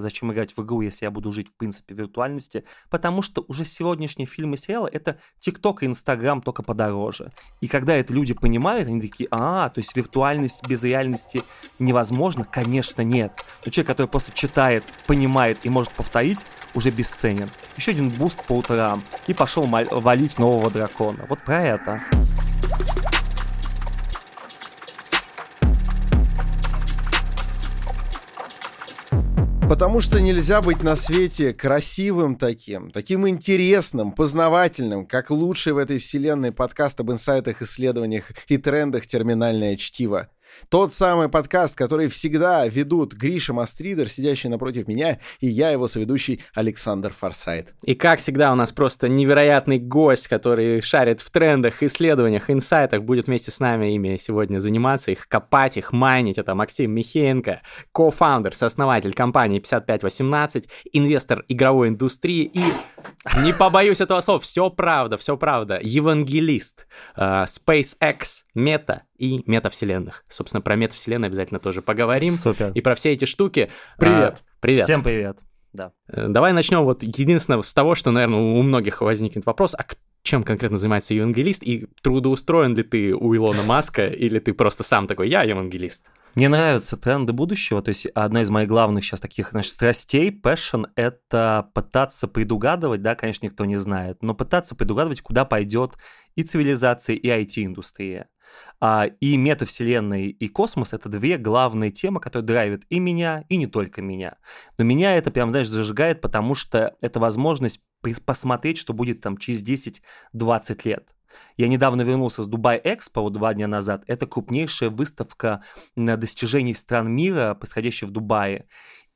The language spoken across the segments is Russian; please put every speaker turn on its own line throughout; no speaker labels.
Зачем играть в игру, если я буду жить, в принципе, виртуальности? Потому что уже сегодняшние фильмы и сериалы — это TikTok и Инстаграм только подороже. И когда это люди понимают, они такие, а, то есть виртуальность без реальности невозможно? Конечно, нет. Но человек, который просто читает, понимает и может повторить, уже бесценен. Еще один boost по утрам. И пошел валить нового дракона. Вот про это.
Потому что нельзя быть на свете красивым таким, таким интересным, познавательным, как лучший в этой вселенной подкаст об инсайтах, исследованиях и трендах «Терминальное чтиво». Тот самый подкаст, который всегда ведут Гриша Мастридер, сидящий напротив меня, и я, его соведущий Александр Форсайт.
И как всегда у нас просто невероятный гость, который шарит в трендах, исследованиях, инсайтах, будет вместе с нами ими сегодня заниматься, их копать, их майнить. Это Максим Михеенко, кофаундер, сооснователь компании 5518, инвестор игровой индустрии и, не побоюсь этого слова, все правда, все правда, евангелист, uh, SpaceX, Мета и метавселенных. Собственно, про метавселенные обязательно тоже поговорим.
Супер.
И про все эти штуки.
Привет.
А, привет.
Всем привет. Да.
Э, давай начнем вот единственное с того, что, наверное, у многих возникнет вопрос, а чем конкретно занимается евангелист, и трудоустроен ли ты у Илона Маска, или ты просто сам такой, я евангелист?
Мне нравятся тренды будущего, то есть одна из моих главных сейчас таких, значит, страстей, passion, это пытаться предугадывать, да, конечно, никто не знает, но пытаться предугадывать, куда пойдет и цивилизация, и IT-индустрия. А, и метавселенная, и космос — это две главные темы, которые драйвят и меня, и не только меня. Но меня это прям, знаешь, зажигает, потому что это возможность посмотреть, что будет там через 10-20 лет. Я недавно вернулся с Дубай Экспо вот два дня назад. Это крупнейшая выставка на достижений стран мира, происходящая в Дубае.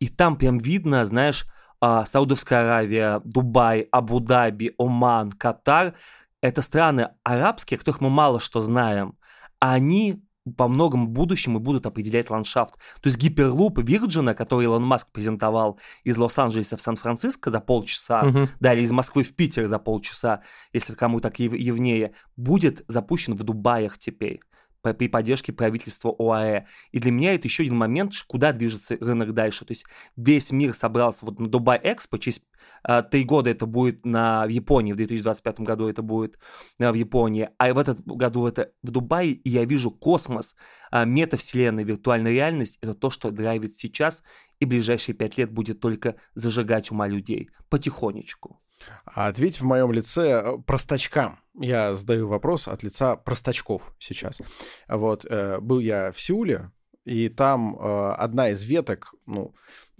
И там прям видно, знаешь, а, Саудовская Аравия, Дубай, Абу-Даби, Оман, Катар. Это страны арабские, о которых мы мало что знаем а они по многому будущему будут определять ландшафт. То есть гиперлуп Вирджина, который Илон Маск презентовал из Лос-Анджелеса в Сан-Франциско за полчаса, да, или из Москвы в Питер за полчаса, если кому так явнее, будет запущен в Дубаях теперь при поддержке правительства ОАЭ. И для меня это еще один момент, куда движется рынок дальше. То есть весь мир собрался вот на Дубай Экспо, через э, три года это будет на, Японии, в 2025 году это будет э, в Японии, а в этот году это в Дубае, и я вижу космос, э, метавселенная, виртуальная реальность, это то, что драйвит сейчас, и ближайшие пять лет будет только зажигать ума людей потихонечку.
А ответь в моем лице э, простачкам. Я задаю вопрос от лица простачков сейчас. Вот, э, был я в Сеуле, и там э, одна из веток, ну,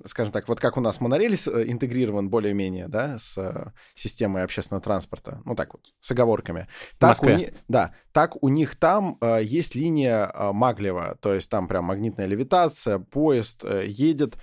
скажем так, вот как у нас монорельс э, интегрирован более-менее, да, с э, системой общественного транспорта, ну так вот, с оговорками. Так у них, да, так у них там э, есть линия э, Маглева, то есть там прям магнитная левитация, поезд э, едет,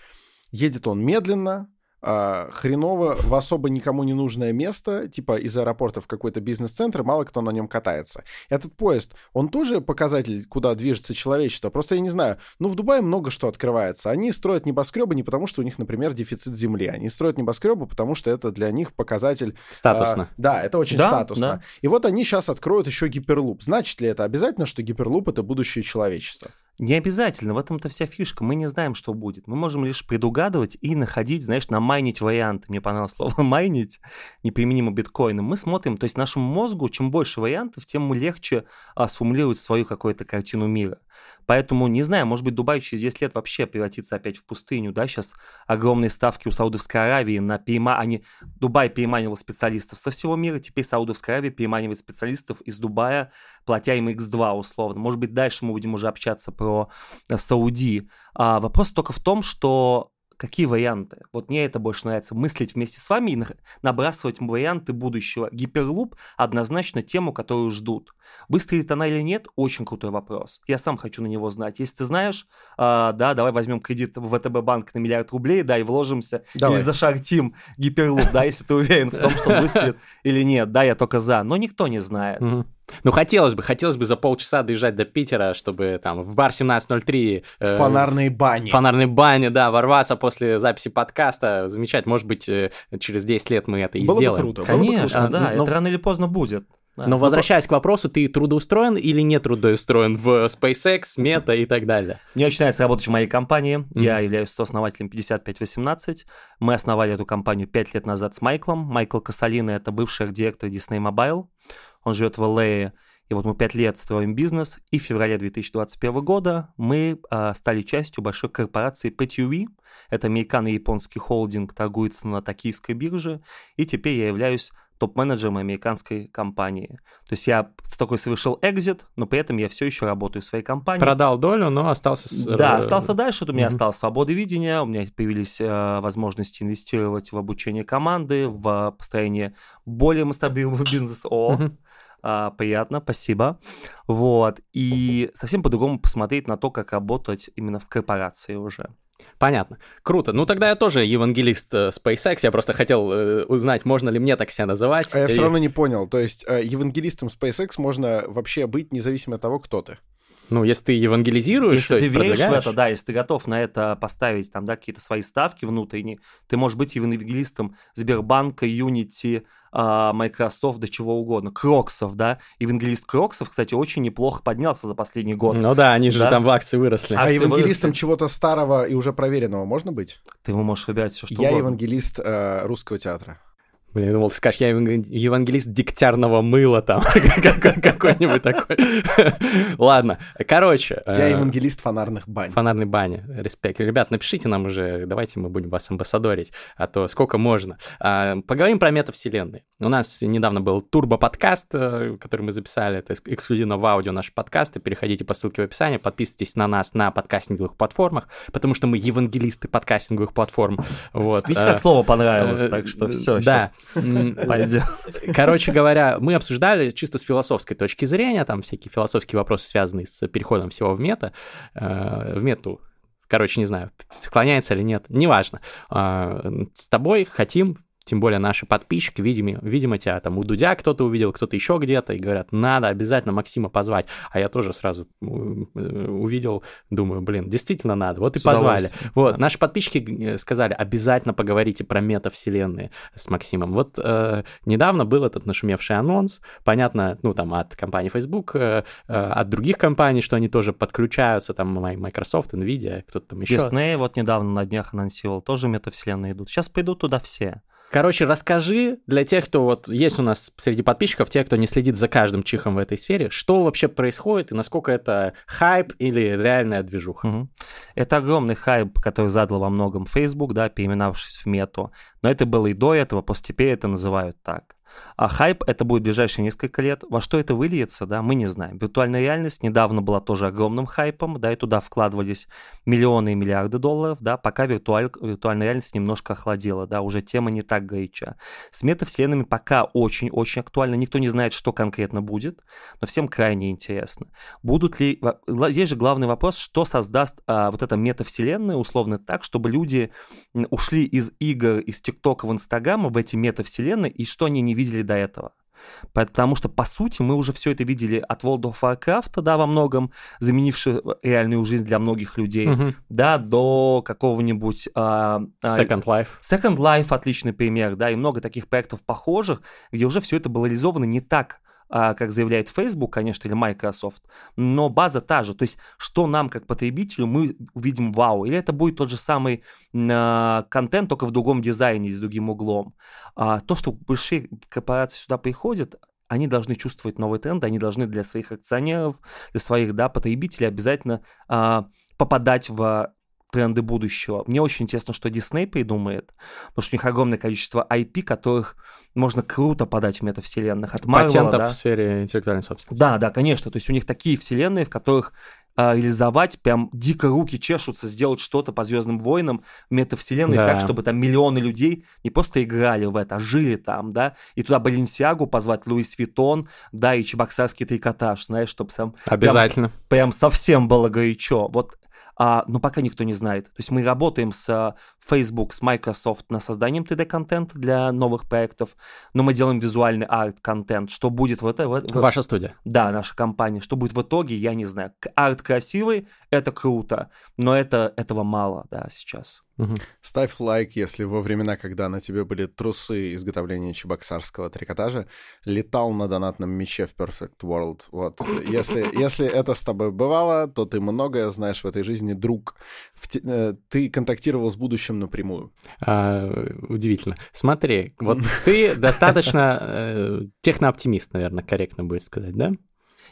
едет он медленно, а, хреново в особо никому не нужное место, типа из аэропорта в какой-то бизнес-центр, мало кто на нем катается. Этот поезд, он тоже показатель, куда движется человечество. Просто я не знаю, ну в Дубае много что открывается. Они строят небоскребы не потому, что у них, например, дефицит земли. Они строят небоскребы, потому что это для них показатель...
Статусно. А,
да, это очень да, статусно. Да. И вот они сейчас откроют еще гиперлуп. Значит ли это обязательно, что гиперлуп это будущее человечества?
Не обязательно, в этом-то вся фишка. Мы не знаем, что будет. Мы можем лишь предугадывать и находить, знаешь, намайнить варианты. Мне понравилось слово майнить, неприменимо биткоином. Мы смотрим, то есть нашему мозгу, чем больше вариантов, тем легче а, сформулировать свою какую-то картину мира. Поэтому, не знаю, может быть, Дубай через 10 лет вообще превратится опять в пустыню, да, сейчас огромные ставки у Саудовской Аравии на перема... Они... Дубай переманивал специалистов со всего мира, теперь Саудовская Аравия переманивает специалистов из Дубая, платя им X2 условно. Может быть, дальше мы будем уже общаться про э, Сауди. А вопрос только в том, что какие варианты. Вот мне это больше нравится, мыслить вместе с вами и набрасывать варианты будущего. Гиперлуп однозначно тему, которую ждут. Выстрелит она или нет, очень крутой вопрос. Я сам хочу на него знать. Если ты знаешь, э, да, давай возьмем кредит в ВТБ банк на миллиард рублей, да, и вложимся, давай. или зашартим гиперлуп, да, если ты уверен в том, что выстрелит или нет, да, я только за, но никто не знает.
Ну, хотелось бы, хотелось бы за полчаса доезжать до Питера, чтобы там в бар 1703...
Э, фонарные бани.
Фонарные бани, да, ворваться после записи подкаста, замечать, может быть, э, через 10 лет мы это и
было
сделаем.
Бы круто,
Конечно,
было
бы круто. да, но... это рано или поздно будет.
Да. Но ну, возвращаясь к вопросу, ты трудоустроен или не трудоустроен в SpaceX, Meta и так далее?
Мне очень нравится работать в моей компании. Mm-hmm. Я являюсь сооснователем 5518. Мы основали эту компанию 5 лет назад с Майклом. Майкл Касалина — это бывший директор Disney Mobile. Он живет в LA, и вот мы 5 лет строим бизнес, и в феврале 2021 года мы э, стали частью большой корпорации PTUV. Это американо-японский холдинг, торгуется на токийской бирже, и теперь я являюсь топ-менеджером американской компании. То есть я такой совершил экзит, но при этом я все еще работаю в своей компании.
Продал долю, но остался...
Да, остался дальше, у меня mm-hmm. осталась свобода видения, у меня появились э, возможности инвестировать в обучение команды, в построение более масштабируемого бизнеса. О, mm-hmm. А, приятно, спасибо. Вот. И совсем по-другому посмотреть на то, как работать именно в корпорации уже.
Понятно. Круто. Ну тогда я тоже евангелист э, SpaceX. Я просто хотел э, узнать, можно ли мне так себя называть.
А я все равно не понял. То есть э, евангелистом SpaceX можно вообще быть независимо от того, кто ты.
Ну, если ты евангелизируешь,
если то ты веришь в это, да, если ты готов на это поставить там, да, какие-то свои ставки внутренние, ты можешь быть евангелистом Сбербанка, Unity, а, Microsoft, до чего угодно, Кроксов, да, евангелист Кроксов, кстати, очень неплохо поднялся за последний год.
Ну да, они же да? там в акции выросли.
А акции евангелистом выросли. чего-то старого и уже проверенного можно быть?
Ты ему можешь выбирать все, что
Я
угодно.
евангелист э, русского театра.
Блин, я думал, ты скажешь, я евангелист дегтярного мыла там, какой-нибудь такой. Ладно, короче.
Я э, евангелист фонарных бань.
Фонарной бани, респект. Ребят, напишите нам уже, давайте мы будем вас амбассадорить, а то сколько можно. А, поговорим про метавселенные. У нас недавно был турбо-подкаст, э, который мы записали, это эксклюзивно в аудио наши подкасты. Переходите по ссылке в описании, подписывайтесь на нас на подкастинговых платформах, потому что мы евангелисты подкастинговых платформ. Вот.
Видите, как э, слово понравилось, так что все,
Да, Пойдет. Короче говоря, мы обсуждали чисто с философской точки зрения, там всякие философские вопросы, связанные с переходом всего в мета, э, в мету короче, не знаю, склоняется или нет, неважно. А, с тобой хотим тем более наши подписчики, видимо, видимо тебя там у Дудя кто-то увидел, кто-то еще где-то, и говорят, надо обязательно Максима позвать. А я тоже сразу э, увидел, думаю, блин, действительно надо. Вот и позвали. Вот, наши подписчики э, сказали, обязательно поговорите про метавселенные с Максимом. Вот э, недавно был этот нашумевший анонс, понятно, ну там от компании Facebook, э, э, от других компаний, что они тоже подключаются, там Microsoft, Nvidia, кто-то там еще.
Disney вот недавно на днях анонсировал, тоже метавселенные идут. Сейчас пойдут туда все.
Короче, расскажи для тех, кто вот есть у нас среди подписчиков, те, кто не следит за каждым чихом в этой сфере, что вообще происходит и насколько это хайп или реальная движуха. Угу.
Это огромный хайп, который задал во многом Facebook, да, переименовавшись в мету. Но это было и до этого, после теперь это называют так. А хайп это будет ближайшие несколько лет. Во что это выльется, да, мы не знаем. Виртуальная реальность недавно была тоже огромным хайпом, да, и туда вкладывались миллионы и миллиарды долларов, да, пока виртуаль, виртуальная реальность немножко охладела, да, уже тема не так горяча. С метавселенными пока очень-очень актуально, никто не знает, что конкретно будет, но всем крайне интересно. Будут ли, здесь же главный вопрос, что создаст а, вот эта метавселенная, условно так, чтобы люди ушли из игр, из ТикТока в Инстаграма в эти метавселенные, и что они не видели до этого. Потому что, по сути, мы уже все это видели от World of Warcraft, да, во многом, заменивший реальную жизнь для многих людей, uh-huh. да, до какого-нибудь... А,
Second Life.
Second Life отличный пример, да, и много таких проектов похожих, где уже все это было реализовано не так как заявляет Facebook, конечно, или Microsoft, но база та же. То есть, что нам, как потребителю, мы увидим вау. Или это будет тот же самый э, контент, только в другом дизайне, с другим углом. А, то, что большие корпорации сюда приходят, они должны чувствовать новый тренд, они должны для своих акционеров, для своих да, потребителей обязательно а, попадать в тренды будущего. Мне очень интересно, что Disney придумает, потому что у них огромное количество IP, которых можно круто подать в метавселенных. От Marvel,
Патентов
да?
в сфере интеллектуальной собственности.
Да, да, конечно. То есть у них такие вселенные, в которых а, реализовать, прям дико руки чешутся, сделать что-то по Звездным войнам в метавселенной да. так, чтобы там миллионы людей не просто играли в это, а жили там, да, и туда Баленсиагу позвать, Луис Витон, да, и Чебоксарский трикотаж, знаешь, чтобы сам...
Обязательно.
Прям, прям совсем было горячо. Вот а, но пока никто не знает. То есть мы работаем с Facebook с Microsoft на созданием 3D-контента для новых проектов, но мы делаем визуальный арт-контент. Что будет в это... В, в...
Ваша студия.
Да, наша компания. Что будет в итоге, я не знаю. Арт красивый, это круто, но это, этого мало, да, сейчас.
Угу. Ставь лайк, если во времена, когда на тебе были трусы изготовления чебоксарского трикотажа, летал на донатном мече в Perfect World. Вот. Если, если это с тобой бывало, то ты многое знаешь в этой жизни, друг. Э, ты контактировал с будущим напрямую.
А, удивительно. Смотри, вот ты достаточно э, технооптимист, наверное, корректно будет сказать, да?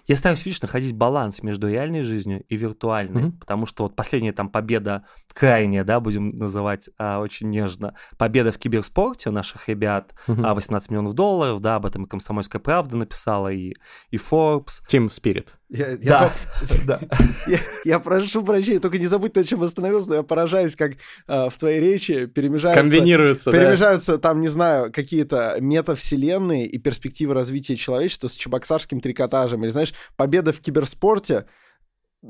Я стараюсь, видишь, находить баланс между реальной жизнью и виртуальной, mm-hmm. потому что вот последняя там победа, крайняя, да, будем называть а, очень нежно, победа в киберспорте наших ребят, mm-hmm. а, 18 миллионов долларов, да, об этом и «Комсомольская правда» написала, и, и Forbes.
Team Spirit.
Я, я, да, да. Я, я прошу прощения, только не забудь, на чем остановился, но я поражаюсь, как э, в твоей речи перемежаются...
Комбинируются,
Перемежаются да. там, не знаю, какие-то метавселенные и перспективы развития человечества с чебоксарским трикотажем. Или, знаешь, победа в киберспорте —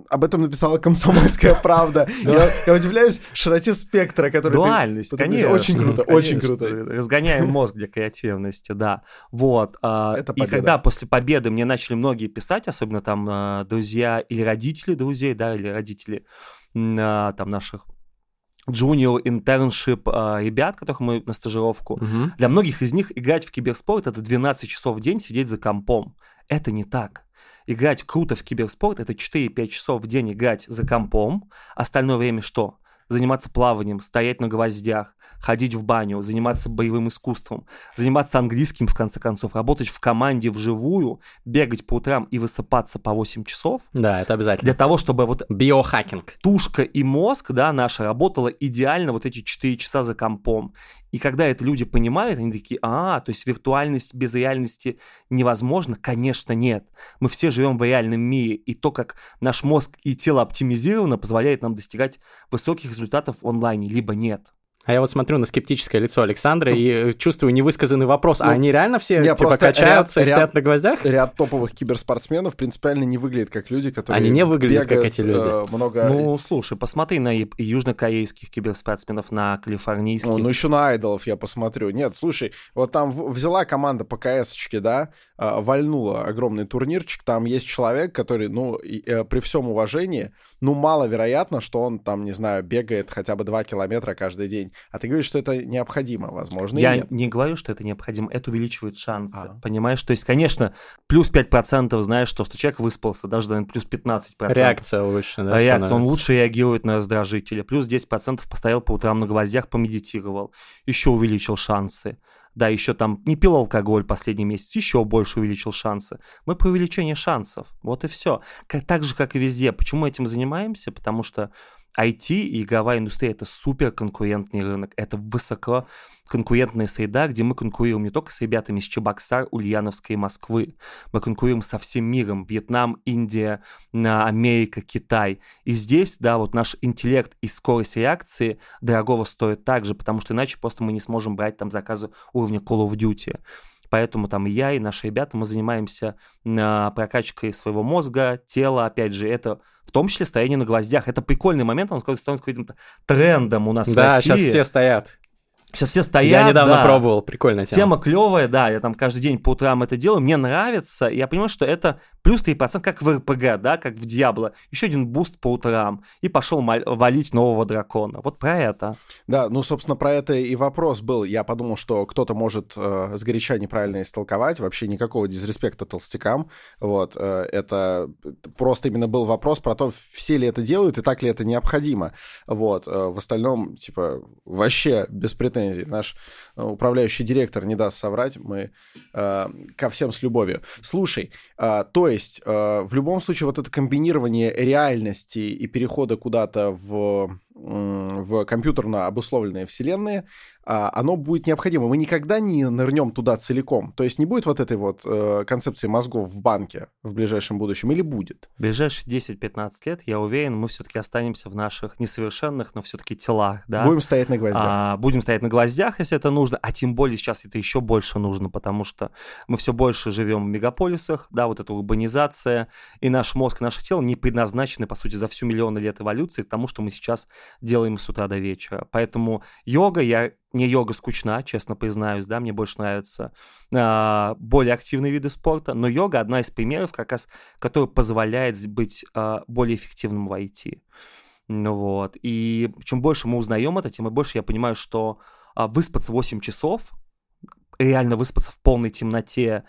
об этом написала комсомольская правда. Я, я удивляюсь широте спектра, который
Дуальность, ты... конечно.
Очень круто, конечно. очень круто.
Разгоняем мозг для креативности, да. Вот. А, Это И когда после победы мне начали многие писать, особенно там а, друзья или родители друзей, да, или родители а, там наших junior internship ребят, которых мы на стажировку. Угу. Для многих из них играть в киберспорт это 12 часов в день сидеть за компом. Это не так играть круто в киберспорт, это 4-5 часов в день играть за компом, остальное время что? заниматься плаванием, стоять на гвоздях, ходить в баню, заниматься боевым искусством, заниматься английским, в конце концов, работать в команде вживую, бегать по утрам и высыпаться по 8 часов.
Да, это обязательно.
Для того, чтобы вот...
Биохакинг.
Тушка и мозг, да, наша работала идеально вот эти 4 часа за компом. И когда это люди понимают, они такие, а, то есть виртуальность без реальности невозможно? Конечно, нет. Мы все живем в реальном мире, и то, как наш мозг и тело оптимизировано, позволяет нам достигать высоких результатов в онлайне, либо нет.
А я вот смотрю на скептическое лицо Александра и э, чувствую невысказанный вопрос. А ну, а они реально все не, типа качаются ряд, и стоят на гвоздях?
Ряд топовых киберспортсменов принципиально не выглядит как люди, которые
Они не выглядят как эти люди. Э,
много... Ну, слушай, посмотри на южнокорейских киберспортсменов, на калифорнийских. Ну,
ну, еще на айдолов я посмотрю. Нет, слушай, вот там взяла команда по КС-очке, да, вальнула огромный турнирчик, там есть человек, который, ну, э, при всем уважении, ну, маловероятно, что он там, не знаю, бегает хотя бы 2 километра каждый день. А ты говоришь, что это необходимо, возможно,
Я
нет.
не говорю, что это необходимо, это увеличивает шансы, а. понимаешь? То есть, конечно, плюс 5% знаешь, что, что человек выспался, даже, наверное, плюс 15%.
Реакция лучше, да,
Реакция, становится. он лучше реагирует на раздражители. Плюс 10% постоял по утрам на гвоздях, помедитировал, еще увеличил шансы да, еще там не пил алкоголь последний месяц, еще больше увеличил шансы. Мы про увеличение шансов, вот и все. Так же, как и везде. Почему этим занимаемся? Потому что IT и игровая индустрия это супер конкурентный рынок, это высоко конкурентная среда, где мы конкурируем не только с ребятами из Чебоксар, Ульяновской и Москвы, мы конкурируем со всем миром, Вьетнам, Индия, Америка, Китай. И здесь, да, вот наш интеллект и скорость реакции дорогого стоит также, потому что иначе просто мы не сможем брать там заказы уровня Call of Duty. Поэтому там и я, и наши ребята, мы занимаемся э, прокачкой своего мозга, тела, опять же, это в том числе стояние на гвоздях. Это прикольный момент, он становится каким-то трендом у нас
да,
в России.
Да, сейчас все стоят.
Сейчас все стоят.
Я недавно
да.
пробовал, прикольная тема.
Тема клевая, да, я там каждый день по утрам это делаю, мне нравится, я понимаю, что это плюс 3%, как в RPG, да, как в Diablo. Еще один boost по утрам, и пошел валить нового дракона. Вот про это.
Да, ну, собственно, про это и вопрос был. Я подумал, что кто-то может э, сгоряча неправильно истолковать, вообще никакого дизреспекта толстякам, вот, э, это просто именно был вопрос про то, все ли это делают и так ли это необходимо, вот, э, в остальном, типа, вообще без претензий претензий. Наш э, управляющий директор не даст соврать, мы э, ко всем с любовью. Слушай, э, то есть э, в любом случае вот это комбинирование реальности и перехода куда-то в, в компьютерно обусловленные вселенные, а, оно будет необходимо. Мы никогда не нырнем туда целиком. То есть не будет вот этой вот э, концепции мозгов в банке в ближайшем будущем или будет?
В ближайшие 10-15 лет, я уверен, мы все-таки останемся в наших несовершенных, но все-таки телах, да.
Будем стоять на гвоздях. А,
будем стоять на гвоздях, если это нужно, а тем более сейчас это еще больше нужно, потому что мы все больше живем в мегаполисах, да, вот эта урбанизация, и наш мозг, наше тело не предназначены, по сути, за всю миллионы лет эволюции к тому, что мы сейчас делаем с утра до вечера. Поэтому йога, я мне йога скучна, честно признаюсь, да, мне больше нравятся э, более активные виды спорта, но йога одна из примеров, как раз, которая позволяет быть э, более эффективным в IT. Ну вот, и чем больше мы узнаем это, тем больше я понимаю, что э, выспаться 8 часов, реально выспаться в полной темноте,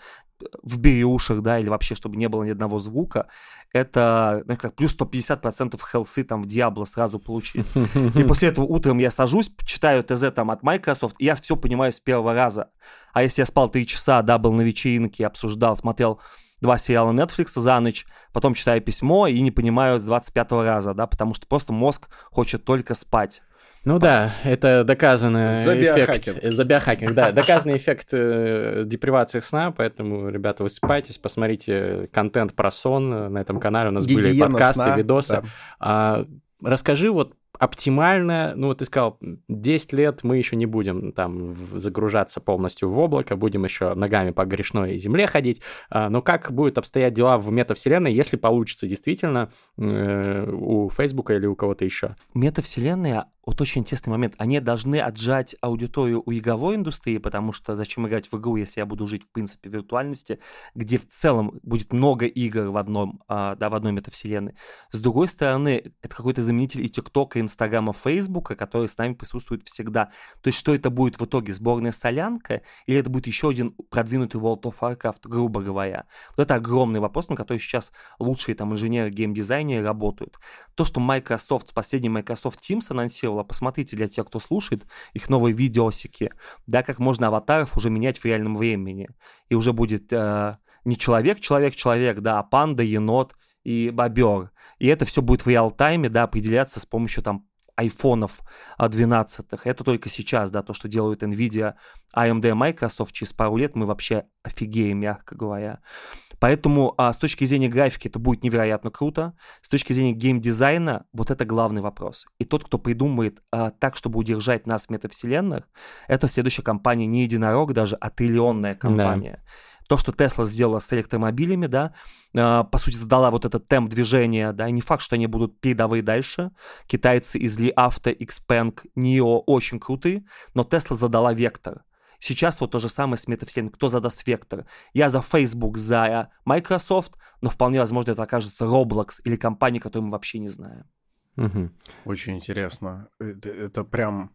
в берюшах, да, или вообще, чтобы не было ни одного звука, это ну, как плюс 150% хелсы там в Diablo сразу получить. И после этого утром я сажусь, читаю ТЗ там от Microsoft, и я все понимаю с первого раза. А если я спал 3 часа, да, был на вечеринке, обсуждал, смотрел два сериала Netflix за ночь, потом читаю письмо и не понимаю с 25 раза, да, потому что просто мозг хочет только спать.
Ну да, это доказанный За эффект. Биохакинг. За биохакинг, да. Доказанный эффект э, депривации сна, поэтому, ребята, высыпайтесь, посмотрите контент про сон на этом канале. У нас Гигиена были подкасты, сна, видосы. Да. А, расскажи вот оптимально, ну, ты сказал, 10 лет мы еще не будем там загружаться полностью в облако, будем еще ногами по грешной земле ходить, а, но как будет обстоять дела в метавселенной, если получится действительно э, у Фейсбука или у кого-то еще?
Метавселенная вот очень интересный момент. Они должны отжать аудиторию у игровой индустрии, потому что зачем играть в игру, если я буду жить, в принципе, в виртуальности, где в целом будет много игр в одном, а, да, в одной метавселенной. С другой стороны, это какой-то заменитель и ТикТока, и Инстаграма, Фейсбука, который с нами присутствует всегда. То есть, что это будет в итоге, сборная солянка, или это будет еще один продвинутый World of Warcraft, грубо говоря. Вот это огромный вопрос, на который сейчас лучшие там инженеры, геймдизайнеры работают. То, что Microsoft, последний Microsoft Teams анонсировал, правило, посмотрите для тех, кто слушает, их новые видосики, да, как можно аватаров уже менять в реальном времени. И уже будет э, не человек, человек, человек, да, а панда, енот и бобер. И это все будет в реал-тайме, да, определяться с помощью там айфонов 12. Это только сейчас, да, то, что делают Nvidia, AMD, Microsoft, через пару лет мы вообще офигеем, мягко говоря. Поэтому а, с точки зрения графики это будет невероятно круто. С точки зрения геймдизайна вот это главный вопрос. И тот, кто придумает а, так, чтобы удержать нас в метавселенных, это следующая компания не единорог даже, а триллионная компания. Да то, что Тесла сделала с электромобилями, да, э, по сути, задала вот этот темп движения, да, и не факт, что они будут передовые дальше. Китайцы из Li Auto, Xpeng, NIO очень крутые, но Тесла задала вектор. Сейчас вот то же самое с метавселенной. Кто задаст вектор? Я за Facebook, за Microsoft, но вполне возможно это окажется Roblox или компания, которую мы вообще не знаем.
Угу. Очень интересно. Это, это прям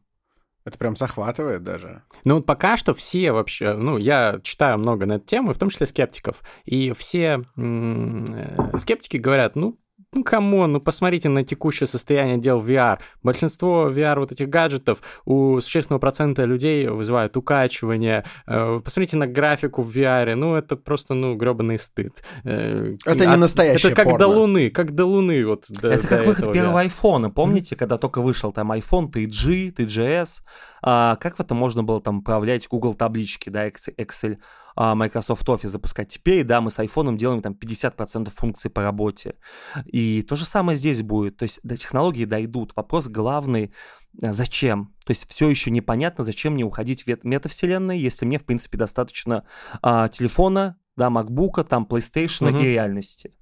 это прям захватывает даже.
Ну, вот пока что все вообще, ну, я читаю много на эту тему, в том числе скептиков, и все э, скептики говорят, ну, ну, come on, ну посмотрите на текущее состояние дел в VR. Большинство VR вот этих гаджетов у существенного процента людей вызывают укачивание. Э, посмотрите на графику в VR, ну это просто, ну, гребаный стыд.
Э, это не настоящее
Это как
порно.
до Луны, как до Луны. Вот,
до, это как выход первого айфона, помните, mm-hmm. когда только вышел там iPhone 3G, 3GS, а, как в это можно было там управлять Google таблички, да, Excel, Microsoft Office запускать. Теперь, да, мы с iPhone делаем там 50% функций по работе. И то же самое здесь будет. То есть до технологии дойдут. Вопрос главный, а, зачем? То есть все еще непонятно, зачем мне уходить в метавселенной, если мне, в принципе, достаточно а, телефона, да, MacBook, там, PlayStation угу. и реальности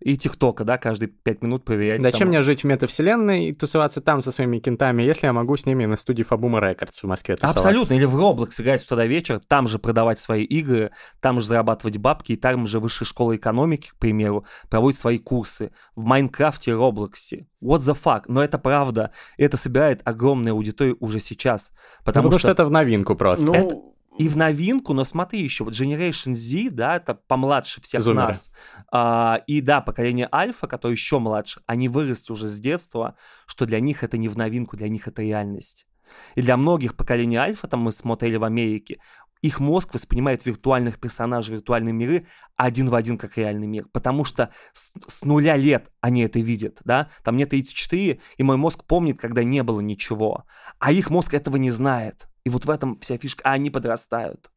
и TikTok а, да, каждые пять минут проверять.
Зачем там... мне жить в метавселенной и тусоваться там со своими кентами, если я могу с ними на студии Фабума Records в Москве тусоваться?
Абсолютно, или в Roblox играть с утра вечер, там же продавать свои игры, там же зарабатывать бабки, и там же высшая школа экономики, к примеру, проводит свои курсы в Майнкрафте и Роблоксе. What the fuck? Но это правда, и это собирает огромную аудиторию уже сейчас.
Потому, ну, потому что... что это в новинку просто.
Ну... Это и в новинку, но смотри еще, вот Generation Z, да, это помладше всех Зумеры. нас. А, и да, поколение Альфа, которое еще младше, они выросли уже с детства, что для них это не в новинку, для них это реальность. И для многих поколений Альфа, там мы смотрели в Америке, их мозг воспринимает виртуальных персонажей, виртуальные миры один в один как реальный мир, потому что с, с нуля лет они это видят, да, там нет 34, и мой мозг помнит, когда не было ничего, а их мозг этого не знает. И вот в этом вся фишка. А они подрастают.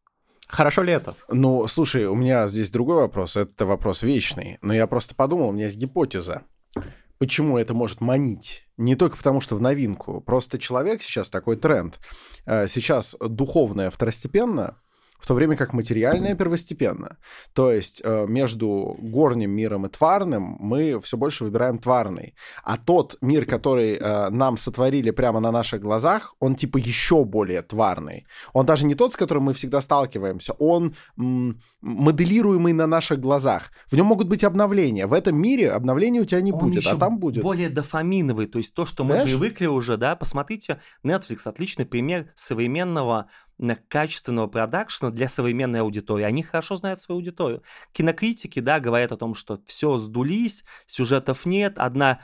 Хорошо ли это?
Ну, слушай, у меня здесь другой вопрос. Это вопрос вечный. Но я просто подумал, у меня есть гипотеза. Почему это может манить? Не только потому, что в новинку. Просто человек сейчас такой тренд. Э, сейчас духовное второстепенно, в то время как материальное первостепенно. То есть э, между горним миром и тварным мы все больше выбираем тварный. А тот мир, который э, нам сотворили прямо на наших глазах, он типа еще более тварный. Он даже не тот, с которым мы всегда сталкиваемся, он моделируемый на наших глазах. В нем могут быть обновления. В этом мире обновления у тебя не
Он
будет, а там будет.
более дофаминовый, то есть то, что мы
Знаешь?
привыкли уже, да, посмотрите, Netflix отличный пример современного качественного продакшена для современной аудитории. Они хорошо знают свою аудиторию. Кинокритики, да, говорят о том, что все сдулись, сюжетов нет, одна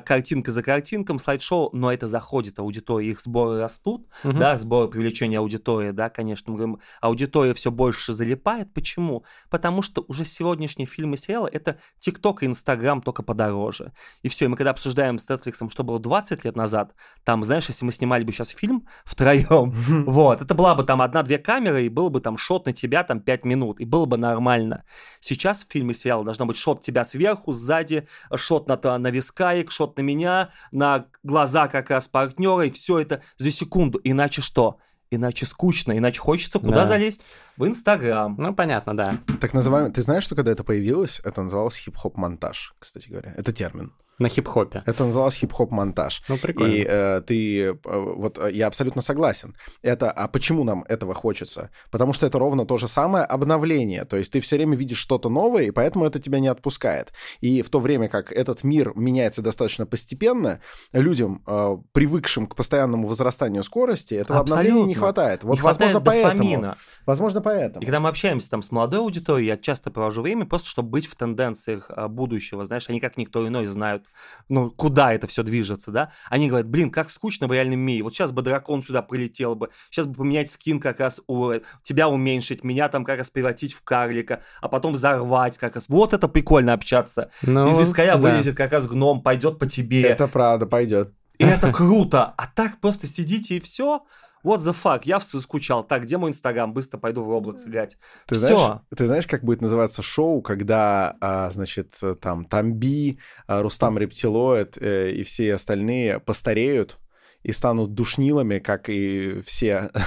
картинка за картинком, слайд-шоу, но это заходит аудитории, их сборы растут,
Мгм.
да, сборы привлечения аудитории, да, конечно, мы говорим, аудитория все больше залипает. Почему? Потому что уже сегодняшние фильмы и сериалы это ТикТок и Инстаграм только подороже. И все, и мы когда обсуждаем с Netflix, что было 20 лет назад, там, знаешь, если мы снимали бы сейчас фильм втроем, вот, это была бы там одна-две камеры, и был бы там шот на тебя там 5 минут, и было бы нормально. Сейчас в фильме и сериале должно быть шот тебя сверху, сзади, шот на, на вискарик, шот на меня, на глаза как раз партнера, и все это за секунду. Иначе что? Иначе скучно, иначе хочется куда
Да.
залезть? В Инстаграм.
Ну, понятно, да.
Так называемый... Ты знаешь, что когда это появилось, это называлось хип-хоп-монтаж, кстати говоря. Это термин.
На хип-хопе.
Это называлось хип-хоп-монтаж.
Ну, прикольно.
И э, ты, э, вот э, я абсолютно согласен. Это, а почему нам этого хочется? Потому что это ровно то же самое обновление. То есть ты все время видишь что-то новое, и поэтому это тебя не отпускает. И в то время как этот мир меняется достаточно постепенно, людям, э, привыкшим к постоянному возрастанию скорости, этого обновления не
Абсолютно.
хватает. Вот,
не хватает
возможно, поэтому.
дофамина.
Возможно, поэтому.
И когда мы общаемся там с молодой аудиторией, я часто провожу время просто, чтобы быть в тенденциях а, будущего, знаешь, они как никто иной знают, ну, куда это все движется, да? Они говорят, блин, как скучно в реальном мире, вот сейчас бы дракон сюда прилетел бы, сейчас бы поменять скин как раз, у, э, тебя уменьшить, меня там как раз превратить в карлика, а потом взорвать как раз. Вот это прикольно общаться.
Ну,
Из вискаря
да.
вылезет как раз гном, пойдет по тебе.
Это правда, пойдет.
И это круто. А так просто сидите и все. What the fuck, я скучал. Так, где мой инстаграм? Быстро пойду в Roblox играть.
Ты
Всё.
знаешь, ты знаешь, как будет называться шоу, когда, а, значит, там Тамби, а, Рустам Рептилоид э, и все остальные постареют и станут душнилами, как и все.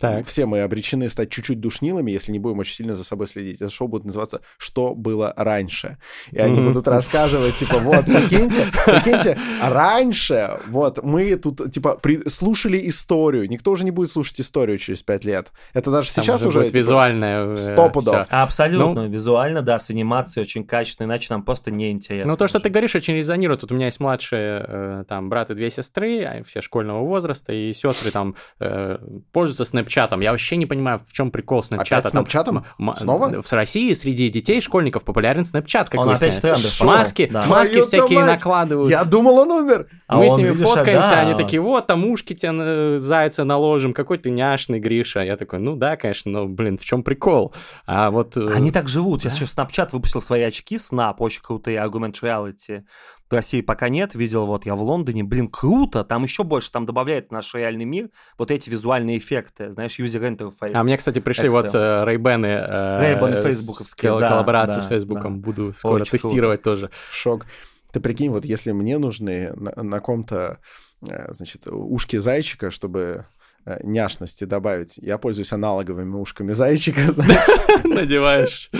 Так.
Все мы обречены стать чуть-чуть душнилами, если не будем очень сильно за собой следить. Это шоу будет называться «Что было раньше?». И они будут рассказывать, типа, вот, прикиньте, прикиньте, а раньше, вот, мы тут, типа, при- слушали историю. Никто уже не будет слушать историю через пять лет. Это даже
Там
сейчас уже... типа,
визуальное. э,
сто пудов.
всё.
Абсолютно, визуально, да, с анимацией очень качественно, иначе нам просто неинтересно.
Ну, то, что ты говоришь, очень резонирует. Тут у меня есть младшие э, там брат и две сестры, все школьного возраста, и сестры там э, пользуются снэпчатом. Я вообще не понимаю, в чем прикол снэпчата.
Опять снэпчатом?
Там,
Снова?
В России среди детей, школьников популярен снэпчат, как
Он опять в
выясняется.
трендах пошел,
Маски,
да.
маски
Твою-то
всякие
мать!
накладывают.
Я думал, он умер.
А
Мы с
он,
ними
видишь,
фоткаемся,
да.
они такие, вот, там ушки тебе на зайца наложим, какой ты няшный, Гриша. Я такой, ну да, конечно, но, блин, в чем прикол? А вот... э,
Они так живут. Сейчас
Да.
еще Snapchat выпустил свои очки Snap, очень крутые, Augmented Reality. В России пока нет, видел, вот я в Лондоне, блин, круто, там еще больше, там добавляет наш реальный мир вот эти визуальные эффекты, знаешь, user interface.
А мне, кстати, пришли
Экстра.
вот э.
Рейбаны
э,
фейсбуковские,
с-
да,
Коллаборация
да,
с Фейсбуком.
да.
Буду скоро
Очень
тестировать тоже.
Шок. Ты прикинь, вот если мне нужны на, на ком-то, э, значит, ушки зайчика, чтобы э, няшности добавить, я пользуюсь аналоговыми ушками зайчика, знаешь.
Надеваешь.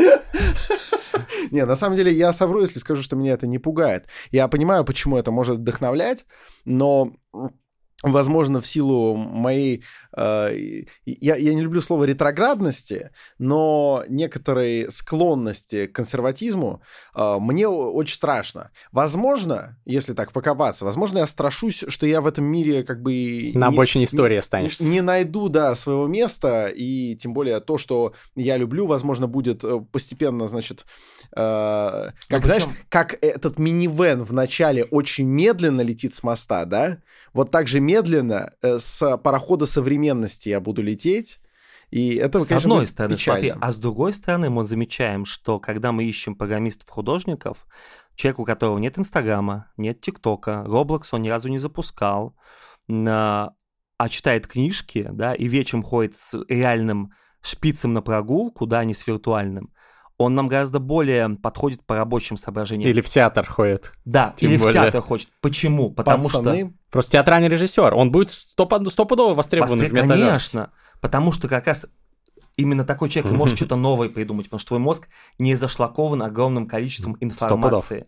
Не, на самом деле я совру, если скажу, что меня это не пугает. Я понимаю, почему это может вдохновлять, но возможно, в силу моей... э, я, я не люблю слово ретроградности, но некоторой склонности к консерватизму э, мне очень страшно. Возможно, если так покопаться, возможно, я страшусь, что я в этом мире как бы...
На
не-
обочине истории останешься.
не найду, да, своего места, и тем более то, что я люблю, возможно, будет э, постепенно, значит, э, как,
Ну,
знаешь,
причем-
как этот минивэн в начале очень медленно летит с моста, да, вот так же медленно э, с парохода современности я буду лететь, и это,
С
конечно,
одной стороны,
печально.
смотри, а с другой стороны мы замечаем, что когда мы ищем программистов-художников, человек, у которого нет Инстаграма, нет ТикТока, Roblox он ни разу не запускал, а читает книжки, да, и вечером ходит с реальным шпицем на прогулку, да, не с виртуальным, он нам гораздо более подходит по рабочим соображениям.
Или в театр ходит.
Да, Тем или более. в театр хочет. Почему? Потому Пацаны. что...
Просто театральный режиссер. Он будет стопудово востребован Востреб... в метаверс.
Конечно. Потому что как раз именно такой человек может что-то новое придумать, потому что твой мозг не зашлакован огромным количеством информации.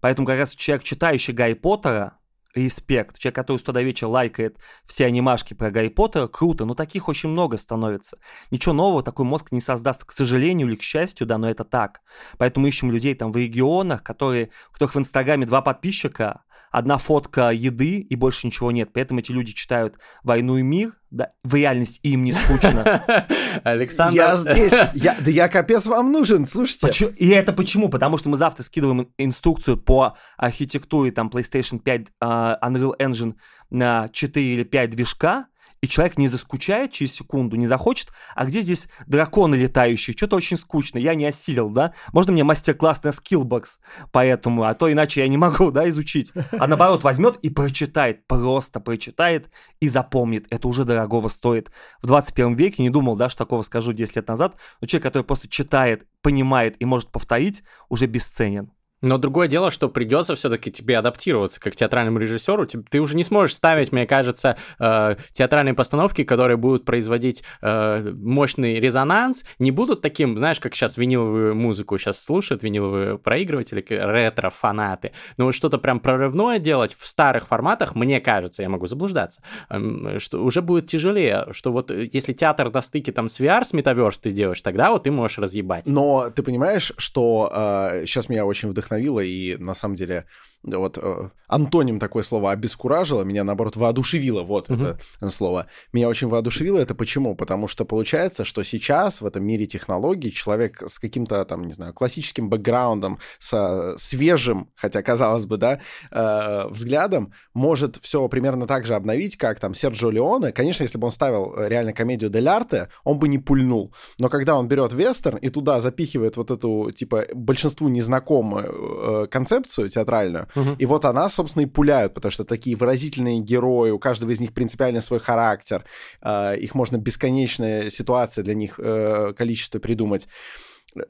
Поэтому как раз человек, читающий Гарри Поттера, респект. Человек, который с утра до вечера лайкает все анимашки про Гарри Поттера, круто, но таких очень много становится. Ничего нового такой мозг не создаст, к сожалению или к счастью, да, но это так. Поэтому ищем людей там в регионах, которые, у которых в Инстаграме два подписчика, одна фотка еды и больше ничего нет. Поэтому эти люди читают «Войну и мир», да, в реальности им не скучно.
Александр...
Я здесь, я, да я капец вам нужен, слушайте.
Почему? И это почему? Потому что мы завтра скидываем инструкцию по архитектуре там PlayStation 5 uh, а, Unreal Engine на 4 или 5 движка, и человек не заскучает через секунду, не захочет, а где здесь драконы летающие, что-то очень скучно, я не осилил, да? Можно мне мастер-класс на Skillbox поэтому, а то иначе я не могу, да, изучить. А наоборот, возьмет и прочитает, просто прочитает и запомнит. Это уже дорогого стоит. В 21 веке не думал, да, что такого скажу 10 лет назад, но человек, который просто читает, понимает и может повторить, уже бесценен.
Но другое дело, что придется все-таки тебе адаптироваться как театральному режиссеру. Ты уже не сможешь ставить, мне кажется, э, театральные постановки, которые будут производить э, мощный резонанс, не будут таким, знаешь, как сейчас виниловую музыку сейчас слушают, виниловые проигрыватели, ретро-фанаты. Но что-то прям прорывное делать в старых форматах, мне кажется, я могу заблуждаться, эм, что уже будет тяжелее, что вот э, если театр на стыке там с VR, с Metaverse ты делаешь, тогда вот ты можешь разъебать.
Но ты понимаешь, что э, сейчас меня очень вдохновляет вдохновило, и на самом деле вот э, антоним такое слово обескуражило, меня наоборот воодушевило, вот угу. это слово. Меня очень воодушевило, это почему? Потому что получается, что сейчас в этом мире технологий человек с каким-то там, не знаю, классическим бэкграундом, со свежим, хотя казалось бы, да, э, взглядом, может все примерно так же обновить, как там Серджио Леоне. Конечно, если бы он ставил реально комедию Дель Арте, он бы не пульнул. Но когда он берет вестерн и туда запихивает вот эту, типа, большинству незнакомую э, концепцию театральную, Угу. И вот она, собственно, и пуляют, потому что такие выразительные герои, у каждого из них принципиально свой характер, э, их можно бесконечная ситуация для них, э, количество придумать.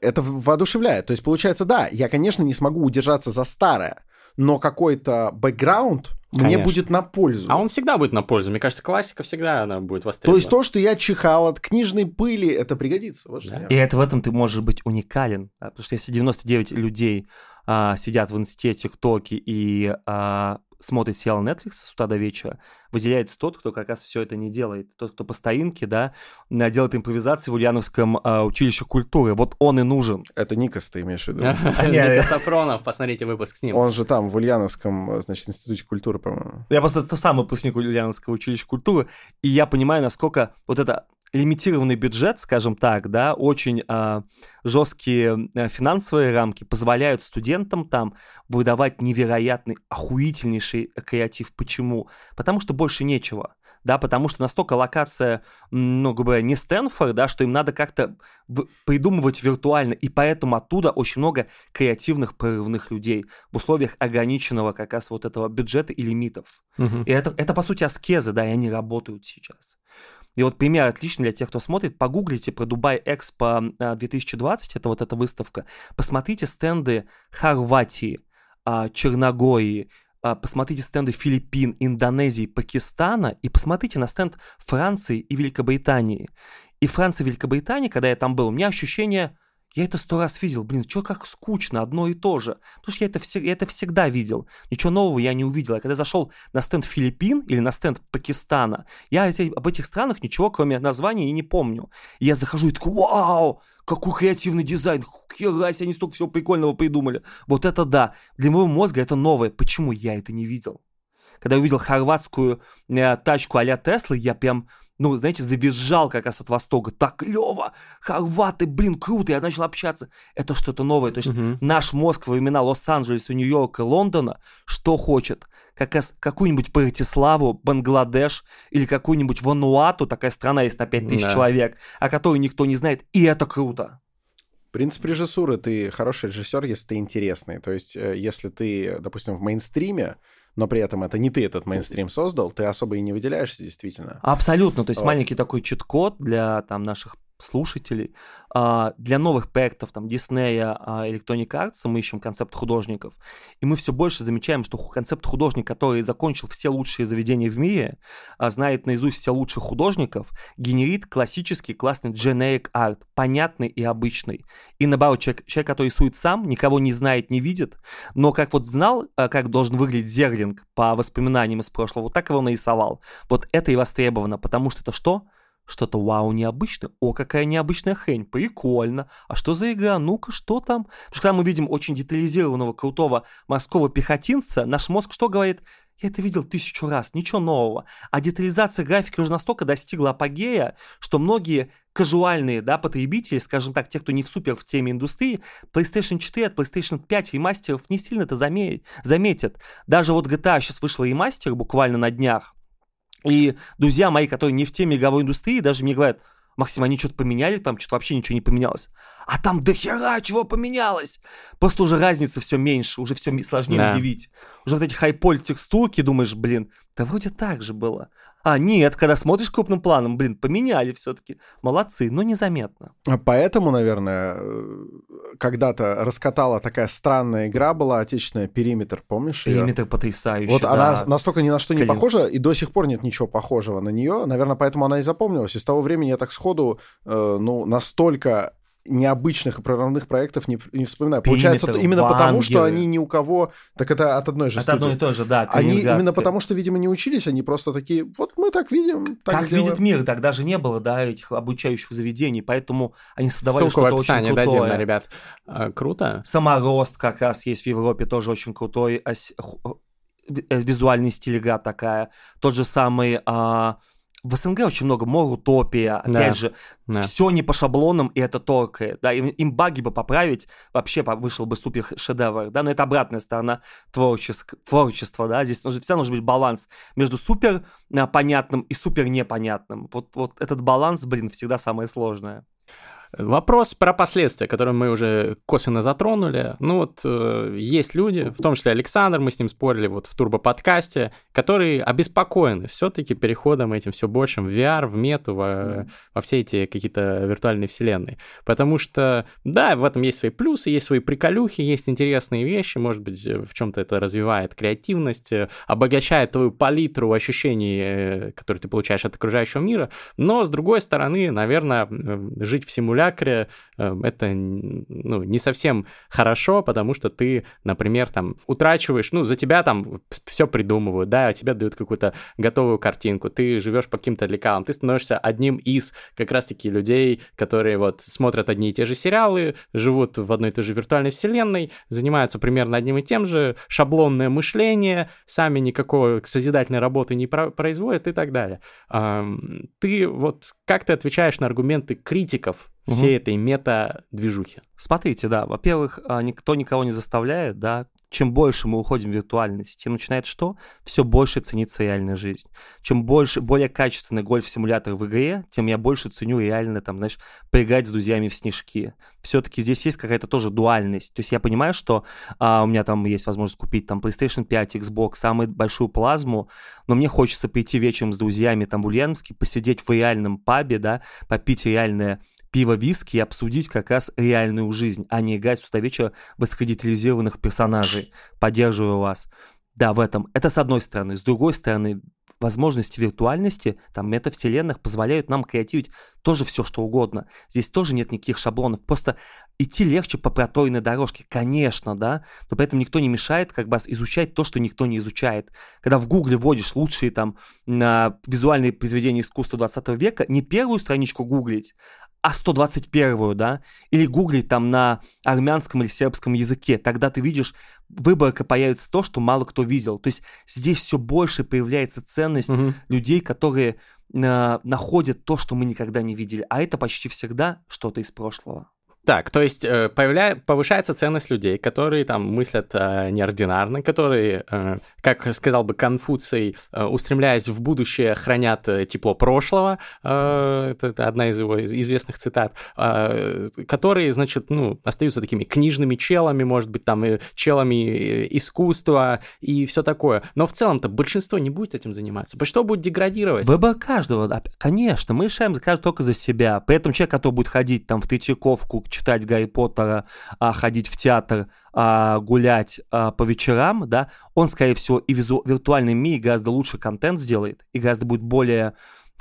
Это воодушевляет. То есть, получается, да, я, конечно, не смогу удержаться за старое, но какой-то бэкграунд мне будет на пользу.
А он всегда будет на пользу. Мне кажется, классика всегда она будет востребована.
То есть то, что я чихал от книжной пыли, это пригодится. Вот
да. И это в этом ты можешь быть уникален. Потому что если 99 людей а, сидят в инсте, тиктоке и а, смотрит сериал Netflix с утра до вечера, выделяется тот, кто как раз все это не делает. Тот, кто по стоинке, да, делает импровизации в Ульяновском а, училище культуры. Вот он и нужен.
Это Никас ты имеешь в виду?
Никас Сафронов, посмотрите выпуск с ним.
Он же там, в Ульяновском, значит, институте культуры, по-моему.
Я просто то сам выпускник Ульяновского училища культуры, и я понимаю, насколько вот это лимитированный бюджет, скажем так, да, очень э, жесткие финансовые рамки позволяют студентам там выдавать невероятный, охуительнейший креатив. Почему? Потому что больше нечего. Да, потому что настолько локация, ну, грубо говоря, не Стэнфорд, да, что им надо как-то придумывать виртуально, и поэтому оттуда очень много креативных, прорывных людей в условиях ограниченного как раз вот этого бюджета и лимитов. Угу. И это, это, по сути, аскезы, да, и они работают сейчас. И вот пример отличный для тех, кто смотрит. Погуглите про Дубай Экспо 2020, это вот эта выставка. Посмотрите стенды Хорватии, а, Черногории, а, посмотрите стенды Филиппин, Индонезии, Пакистана и посмотрите на стенд Франции и Великобритании. И Франция и Великобритания, когда я там был, у меня ощущение я это сто раз видел, блин, что как скучно, одно и то же. Потому что я это, все, я это всегда видел. Ничего нового я не увидел. А когда зашел на стенд Филиппин или на стенд Пакистана, я эти, об этих странах ничего, кроме названия, и не помню. И я захожу и такой, вау, какой креативный дизайн, хера себе, они столько всего прикольного придумали. Вот это да. Для моего мозга это новое. Почему я это не видел? Когда я увидел хорватскую э, тачку а-ля Теслы, я прям ну, знаете, завизжал как раз от восторга. Так клево! Хорваты, блин, круто! Я начал общаться. Это что-то новое. То есть uh-huh. наш мозг во времена Лос-Анджелеса, Нью-Йорка, Лондона, что хочет? Как раз какую-нибудь Братиславу, Бангладеш или какую-нибудь Вануату, такая страна есть на 5000 да. человек, о которой никто не знает, и это круто.
Принцип режиссуры, ты хороший режиссер, если ты интересный. То есть, э, если ты, допустим, в мейнстриме, но при этом это не ты этот мейнстрим создал, ты особо и не выделяешься действительно.
Абсолютно, то есть
Вот.
маленький такой чит-код для там наших слушателей. А, Для новых проектов, там, Диснея, а, Electronic Arts, мы ищем концепт художников, и мы все больше замечаем, что концепт художник, который закончил все лучшие заведения в мире, а, знает наизусть все лучших художников, генерит классический классный generic арт, понятный и обычный. И наоборот, человек, человек, который рисует сам, никого не знает, не видит, но как вот знал, как должен выглядеть зерлинг по воспоминаниям из прошлого, вот так его нарисовал. Вот это и востребовано, потому что это что? Что-то вау, необычное. О, какая необычная хрень. Прикольно. А что за игра? Ну-ка, что там? Потому что когда мы видим очень детализированного, крутого морского пехотинца, наш мозг что говорит? Я это видел тысячу раз, ничего нового. А детализация графики уже настолько достигла апогея, что многие казуальные да, потребители, скажем так, те, кто не в супер в теме индустрии, PlayStation 4 от PlayStation 5 ремастеров не сильно это заме- заметят. Даже вот GTA сейчас вышла ремастер буквально на днях, и друзья мои, которые не в теме игровой индустрии, даже мне говорят, Максим, они что-то поменяли, там что-то вообще ничего не поменялось. А там до хера чего поменялось. Просто уже разница все меньше, уже все сложнее
Да.
удивить. Уже вот эти хайполь текстурки, думаешь, блин, да вроде так же было. А нет, когда смотришь крупным планом, блин, поменяли все-таки. Молодцы, но незаметно.
А Поэтому, наверное, э, когда-то раскатала такая странная игра была, отечественная «Периметр», помнишь?
Периметр потрясающий.
Вот
да.
она настолько ни на что не
Клин.
похожа, и до сих пор нет ничего похожего на нее. Наверное, поэтому она и запомнилась. И с того времени я так сходу, э, ну, настолько необычных и прорывных проектов не, не вспоминаю. Получается,
Периметр,
именно потому, что
Вангеры.
они ни у кого... Так это от одной же
Это одно и
студии.
то же, да.
Они именно потому, что, видимо, не учились, они просто такие, вот мы так видим, так
как
сделаем».
видит мир, тогда же не было, да, этих обучающих заведений, поэтому они создавали
Ссылку в
что-то очень
описании
крутое.
дадим, ребят. А, Круто.
Саморост как раз есть в Европе, тоже очень крутой ос- ху- э, визуальный стиль игра такая. Тот же самый... а, в СНГ очень много Морутопия, опять
Да.
же,
Да.
все не по шаблонам, и это торкает, да, им, им баги бы поправить, вообще вышел бы супер шедевр, да, но это обратная сторона творческ- творчества, да, здесь нужно, всегда должен быть баланс между супер а, понятным и супер непонятным, вот, вот этот баланс, блин, всегда самое сложное.
Вопрос про последствия, которые мы уже косвенно затронули. Ну вот э, есть люди, в том числе Александр, мы с ним спорили вот в турбо-подкасте, которые обеспокоены все-таки переходом этим все большим в VR, в мету, во, во все эти какие-то виртуальные вселенные. Потому что, да, в этом есть свои плюсы, есть свои приколюхи, есть интересные вещи, может быть, э, в чем-то это развивает креативность, э, обогащает твою палитру ощущений, э, которые ты получаешь от окружающего мира, но, с другой стороны, наверное, жить в симуляторе э, это н- ну, не совсем хорошо, потому что ты, например, там утрачиваешь, ну, за тебя там все придумывают, да, тебе дают какую-то готовую картинку, ты живешь по каким-то лекалам, ты становишься одним из как раз-таки людей, которые вот смотрят одни и те же сериалы, живут в одной и той же виртуальной вселенной, занимаются примерно одним и тем же, шаблонное мышление, сами никакой созидательной работы не про- производят и так далее. Ты вот как ты отвечаешь на аргументы критиков всей этой мета-движухи?
Смотрите, да, во-первых, а, никто никого не заставляет, да, чем больше мы уходим в виртуальность, тем начинает что? Все больше ценится реальная жизнь. Чем больше, более качественный гольф-симулятор в игре, тем я больше ценю реально, там, знаешь, поиграть с друзьями в снежки. Все-таки здесь есть какая-то тоже дуальность. То есть я понимаю, что а, у меня там есть возможность купить там PlayStation 5, Xbox, самую большую плазму, но мне хочется прийти вечером с друзьями там в Ульяновске, посидеть в реальном пабе, да, попить реальное пиво, виски и обсудить как раз реальную жизнь, а не играть утра вечера высокодетализированных персонажей. Поддерживаю вас. Да, в этом. Это с одной стороны. С другой стороны, возможности виртуальности, там, метавселенных позволяют нам креативить тоже все, что угодно. Здесь тоже нет никаких шаблонов. Просто идти легче по проторенной дорожке, конечно, да, но при этом никто не мешает как бы изучать то, что никто не изучает. Когда в Гугле вводишь лучшие там визуальные произведения искусства 20 века, не первую страничку гуглить, а 121-ю, да, или гуглить там на армянском или сербском языке, тогда ты видишь, выборка появится то, что мало кто видел. То есть здесь все больше появляется ценность
Мгм.
людей, которые э, находят то, что мы никогда не видели, а это почти всегда что-то из прошлого.
Так, то есть э, появля... повышается ценность людей, которые там мыслят э, неординарно, которые, э, как сказал бы Конфуций, э, устремляясь в будущее, хранят э, тепло прошлого. Э, это, это одна из его известных цитат. Э, которые, значит, ну, остаются такими книжными челами, может быть, там и челами э, искусства и все такое. Но в целом-то большинство не будет этим заниматься. Что будет деградировать?
Выбор каждого, конечно, мы решаем только за себя. Поэтому человек, который будет ходить там в Третьяковку, читать Гарри Поттера, а, ходить в театр, а, гулять а, по вечерам, да, он, скорее всего, и визу- виртуальном мире гораздо лучше контент сделает, и гораздо будет более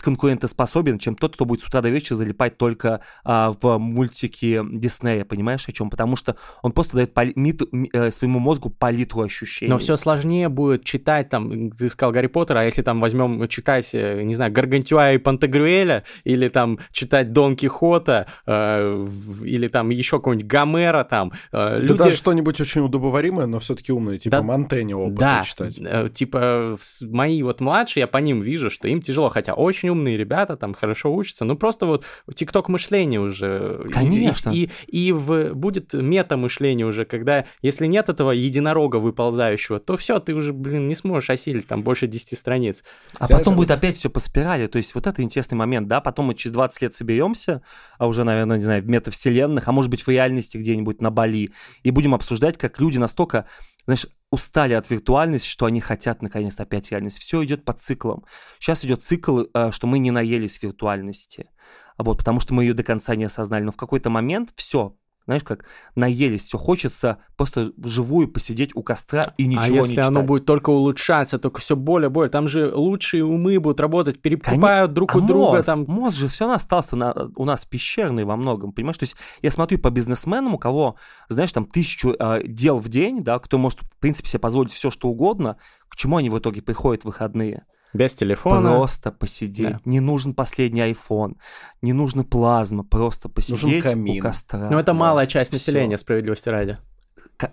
конкурентоспособен, чем тот, кто будет с утра до вечера залипать только а, в мультики Диснея, понимаешь о чем? Потому что он просто дает поли- мит- ми- э, своему мозгу палитру ощущений.
Но все сложнее будет читать, там, ты сказал Гарри Поттера, а если там возьмем читать, э, не знаю, Гаргантюа и Пантагрюэля, или там читать Дон Кихота, э, или там еще какого-нибудь Гомера там, э,
Да
люди...
даже что-нибудь очень удобоваримое, но все-таки умное, типа
Да-
Монтэни опыта
Да,
читать.
э, типа мои вот младшие, я по ним вижу, что им тяжело, хотя очень умные ребята, там хорошо учатся, ну просто вот тикток мышление уже. И-
Конечно.
И, и, в, будет мета-мышление уже, когда если нет этого единорога выползающего, то все, ты уже, блин, не сможешь осилить там больше 10 страниц.
А
Знаешь,
потом
а
будет опять все по спирали. То есть вот это интересный момент, да. Потом мы через 20 лет соберемся, а уже, наверное, не знаю, в метавселенных, а может быть в реальности где-нибудь на Бали, и будем обсуждать, как люди настолько, знаешь, устали от виртуальности, что они хотят наконец-то опять реальность. Все идет по циклам. Сейчас идет цикл, э, что мы не наелись виртуальности. Вот, потому что мы ее до конца не осознали. Но в какой-то момент все, знаешь, как наелись, все хочется просто вживую посидеть у костра и ничего
а
не
если
читать.
оно будет только улучшаться, только все более более, там же лучшие умы будут работать, перекупают друг
А
у друга
мозг,
там.
мозг же все равно остался на- у нас пещерный во многом, понимаешь? То есть я смотрю по бизнесменам, у кого, знаешь, там тысячу э, дел в день, да, кто может, в принципе, себе позволить все, что угодно, к чему они в итоге приходят в выходные?
Без телефона.
Просто посидеть.
Да.
Не нужен последний iPhone, не нужна плазма, просто посидеть
камин.
у костра.
Но это
Да,
малая часть
всё.
населения, справедливости ради.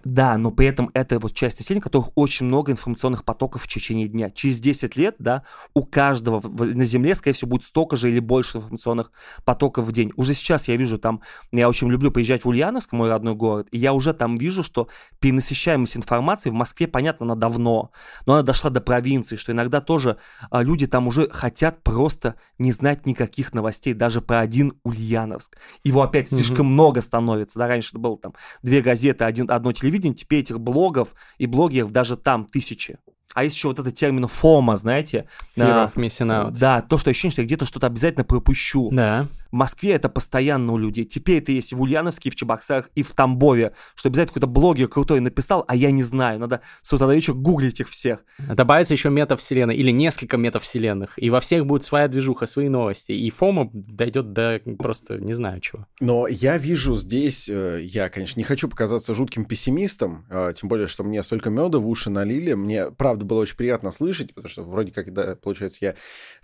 Да, но при этом это вот часть населения, у которых очень много информационных потоков в течение дня. Через 10 лет, да, у каждого на Земле, скорее всего, будет столько же или больше информационных потоков в день. Уже сейчас я вижу там, я очень люблю приезжать в Ульяновск, мой родной город, и я уже там вижу, что перенасыщаемость информации в Москве, понятно, она давно, но она дошла до провинции, что иногда тоже а, люди там уже хотят просто не знать никаких новостей, даже про один Ульяновск. Его опять слишком много становится, да, раньше это было там две газеты, один, одно телевидение, теперь этих блогов и блогеров даже там тысячи. А есть еще вот этот термин фома, знаете?
Fear
А,
of missing out.
Да, то, что ощущение, что я где-то что-то обязательно пропущу.
Да.
В Москве это постоянно у людей. Теперь это есть и в Ульяновске, и в Чебоксарах, и в Тамбове, что обязательно какой-то блогер крутой написал, а я не знаю. Надо с утра до вечера гуглить их всех.
Добавится еще метавселенная или несколько метавселенных, и во всех будет своя движуха, свои новости, и фома дойдет до просто не знаю чего.
Но я вижу здесь, э, я, конечно, не хочу показаться жутким пессимистом, э, тем более, что мне столько меда в уши налили. Мне, правда, было очень приятно слышать, потому что вроде как, да, получается, я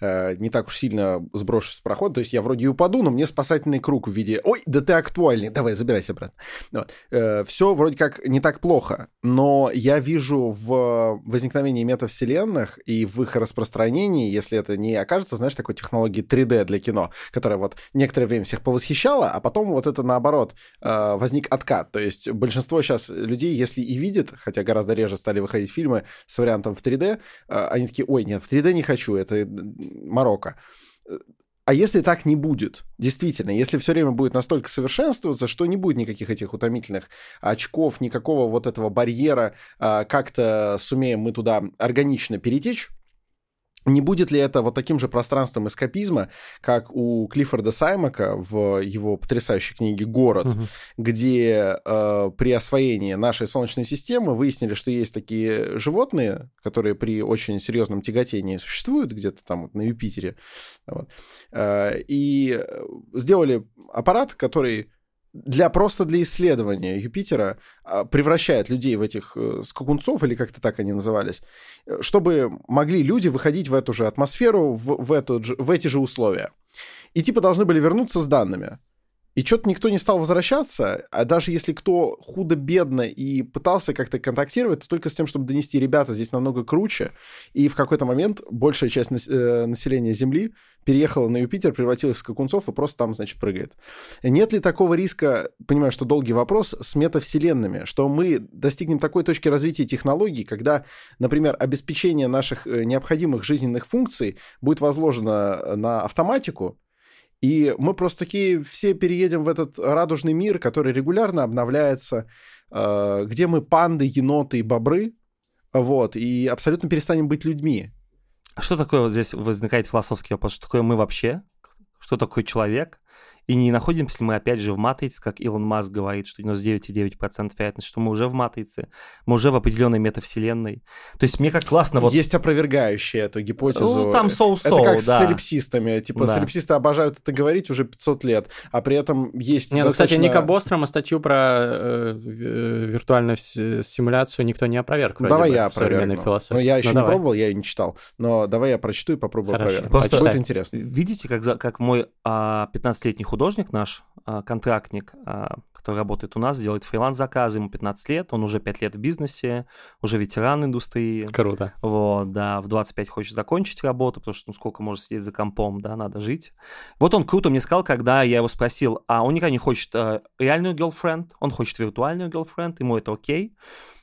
э, не так уж сильно сброшу с прохода, то есть я вроде и упаду, но мне спасательный круг в виде «Ой, да ты актуальный, давай, забирайся обратно». все вроде как не так плохо, но я вижу в возникновении метавселенных и в их распространении, если это не окажется, знаешь, такой технологией 3D для кино, которая вот некоторое время всех повосхищала, а потом вот это наоборот э, возник откат. То есть большинство сейчас людей, если и видят, хотя гораздо реже стали выходить фильмы с вариантом в 3D, э, они такие, ой, нет, в 3D не хочу, это э, Марокко. А если так не будет, действительно, если все время будет настолько совершенствоваться, что не будет никаких этих утомительных очков, никакого вот этого барьера, а, как-то сумеем мы туда органично перетечь, не будет ли это вот таким же пространством эскапизма, как у Клиффорда Саймака в его потрясающей книге «Город»,
Мгм.
где э, при освоении нашей Солнечной системы выяснили, что есть такие животные, которые при очень серьезном тяготении существуют где-то там вот на Юпитере, вот, Э, и э, сделали аппарат, который для просто для исследования Юпитера а, превращает людей в этих э, скакунцов, или как-то так они назывались, э, чтобы могли люди выходить в эту же атмосферу, в, в, эту в эти же условия. И типа должны были вернуться с данными. И что-то никто не стал возвращаться, а даже если кто худо-бедно и пытался как-то контактировать, то только с тем, чтобы донести, ребята, здесь намного круче. И в какой-то момент большая часть э, населения Земли переехала на Юпитер, превратилась в скакунцов и просто там, значит, прыгает. Нет ли такого риска, понимаю, что долгий вопрос, с метавселенными, что мы достигнем такой точки развития технологий, когда, например, обеспечение наших э, необходимых жизненных функций будет возложено на автоматику, и мы просто такие все переедем в этот радужный мир, который регулярно обновляется, э, где мы панды, еноты и бобры, вот, и абсолютно перестанем быть людьми.
А что такое вот здесь возникает философский вопрос? Что такое мы вообще? Что такое человек? И не находимся ли мы опять же в матрице, как Илон Маск говорит, что 99,9% вероятность, что мы уже в матрице, мы уже в определенной метавселенной. То есть мне как классно вот...
Есть опровергающие эту гипотезу.
Ну, там соу-соу,
Это как
да.
с солипсистами. Типа
Да.
солипсисты обожают это говорить уже 500 лет, а при этом есть
Не, ну, кстати,
достаточно-
Ника Бострома статью про э, э, виртуальную с- симуляцию никто не опроверг.
Давай
бы,
я опровергну.
философии.
Ну, я еще
Ну,
не
давай.
пробовал, я ее не читал. Но давай я прочту и попробую
Хорошо.
проверить.
Просто-
Будет интересно.
Видите, как, за- как мой а, 15-летний художник наш, а, контрактник, а, который работает у нас, делает фриланс-заказы, ему 15 лет, он уже 5 лет в бизнесе, уже ветеран индустрии.
Круто.
Вот, да, в 25 хочет закончить работу, потому что ну сколько может сидеть за компом, да, надо жить. Вот он круто мне сказал, когда я его спросил, а он никогда не хочет э, реальную girlfriend, он хочет виртуальную girlfriend, ему это окей.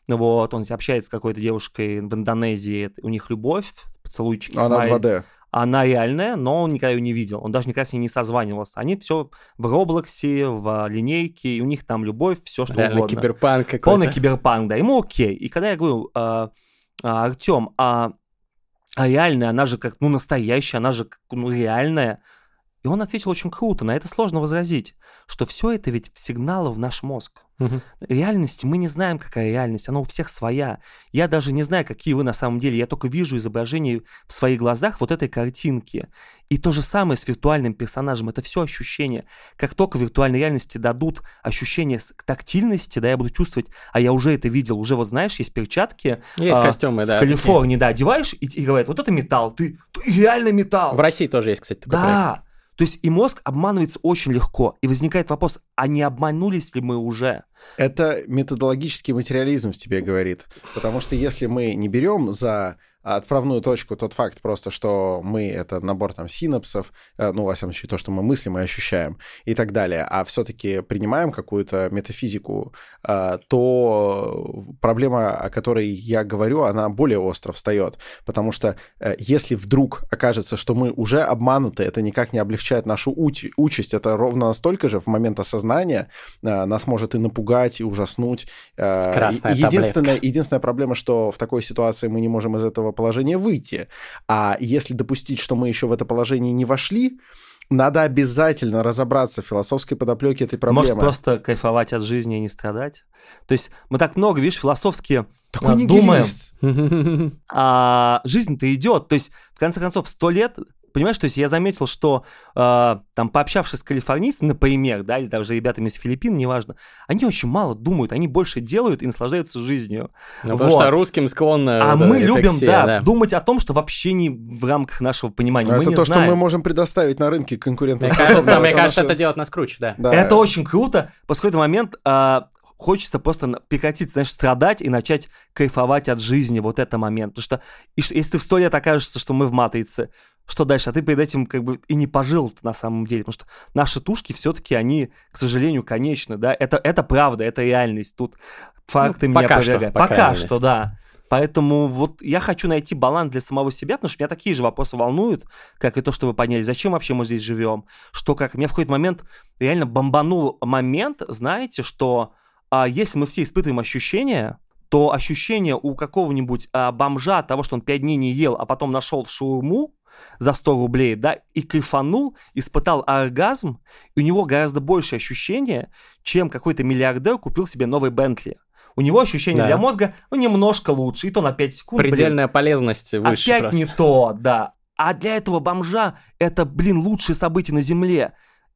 Ну Вот, он общается с какой-то девушкой в Индонезии, у них любовь, поцелуйчики,
Она
смайлик.
2D.
Она реальная, но он никогда ее не видел. Он даже никогда с ней не созванивался. Они все в Роблоксе, в линейке, и у них там любовь, все что
Реально
угодно.
киберпанк какой-то.
Полный киберпанк, да, ему окей. И когда я говорю, а, а, Артем, а, а реальная, она же как, ну, настоящая, она же как, ну, реальная. И он ответил очень круто, на это сложно возразить, что все это ведь сигналы в наш мозг.
Мгм.
Реальность, мы не знаем, какая реальность, она у всех своя. Я даже не знаю, какие вы на самом деле, я только вижу изображение в своих глазах вот этой картинки. И то же самое с виртуальным персонажем, это все ощущение. Как только виртуальной реальности дадут ощущение тактильности, да, я буду чувствовать, а я уже это видел, уже вот знаешь, есть перчатки,
Есть
а,
костюмы, да.
в Калифорнии, да, одеваешь и, и говорят, вот это металл, ты, ты реально металл.
такие. В России тоже есть, кстати, такой проект.
То есть и мозг обманывается очень легко. И возникает вопрос, а не обманулись ли мы уже?
Это методологический материализм в тебе говорит. Потому что если мы не берем за отправную точку тот факт просто, что мы — это набор там синапсов, э, ну, во всяком случае, то, что мы мыслим и ощущаем и так далее, а все-таки принимаем какую-то метафизику, э, то проблема, о которой я говорю, она более остро встает. Потому что э, если вдруг окажется, что мы уже обмануты, это никак не облегчает нашу уч- участь. Это ровно настолько же в момент осознания нас может и напугать, и ужаснуть. Э,
Красная
единственная, единственная проблема, что в такой ситуации мы не можем из этого положения выйти. А если допустить, что мы еще в это положение не вошли, надо обязательно разобраться в философской подоплеке этой проблемы.
Может просто кайфовать от жизни и не страдать? То есть мы так много, видишь, философски
Такой нигилист.
думаем, а жизнь-то идет. То есть, в конце концов, сто лет, понимаешь, то есть я заметил, что а, там, пообщавшись с калифорнийцами, например, да, или даже ребятами из Филиппин, неважно, они очень мало думают, они больше делают и наслаждаются жизнью.
Ну, потому
Вот.
что русским склонно...
А
вот
мы любим,
рефлексия,
да, думать о том, что вообще не в рамках нашего понимания. Мы
это
не
то,
знаем.
что мы можем предоставить на рынке
кажется, мне кажется, это делает нас круче, да.
Да.
Это очень круто. По какой-то момент а, хочется просто прекратить, знаешь, страдать и начать кайфовать от жизни. Вот это момент. Потому что если ты в сто лет окажешься, что мы в матрице, что дальше? А ты перед этим как бы и не пожил на самом деле. Потому что наши тушки все-таки, они, к сожалению, конечны. Да? Это, это правда, это реальность. Тут факты
Ну,
меня
пока что,
опровергают.
по
Пока
мере.
что, да. Поэтому вот я хочу найти баланс для самого себя, потому что меня такие же вопросы волнуют, как и то, что вы поняли, зачем вообще мы здесь живем, что как. Меня в какой-то момент реально бомбанул момент, знаете, что а, если мы все испытываем ощущения, то ощущение у какого-нибудь а, бомжа того, что он пять дней не ел, а потом нашел шаурму за 100 рублей, да, и кайфанул, испытал оргазм, и у него гораздо больше ощущения, чем какой-то миллиардер купил себе новый Бентли. У него ощущение
Да.
для мозга ну, немножко лучше, и то на 5 секунд. блин,
Предельная полезность выше
Опять
просто.
не то, да. А для этого бомжа это, блин, лучшее событие на Земле.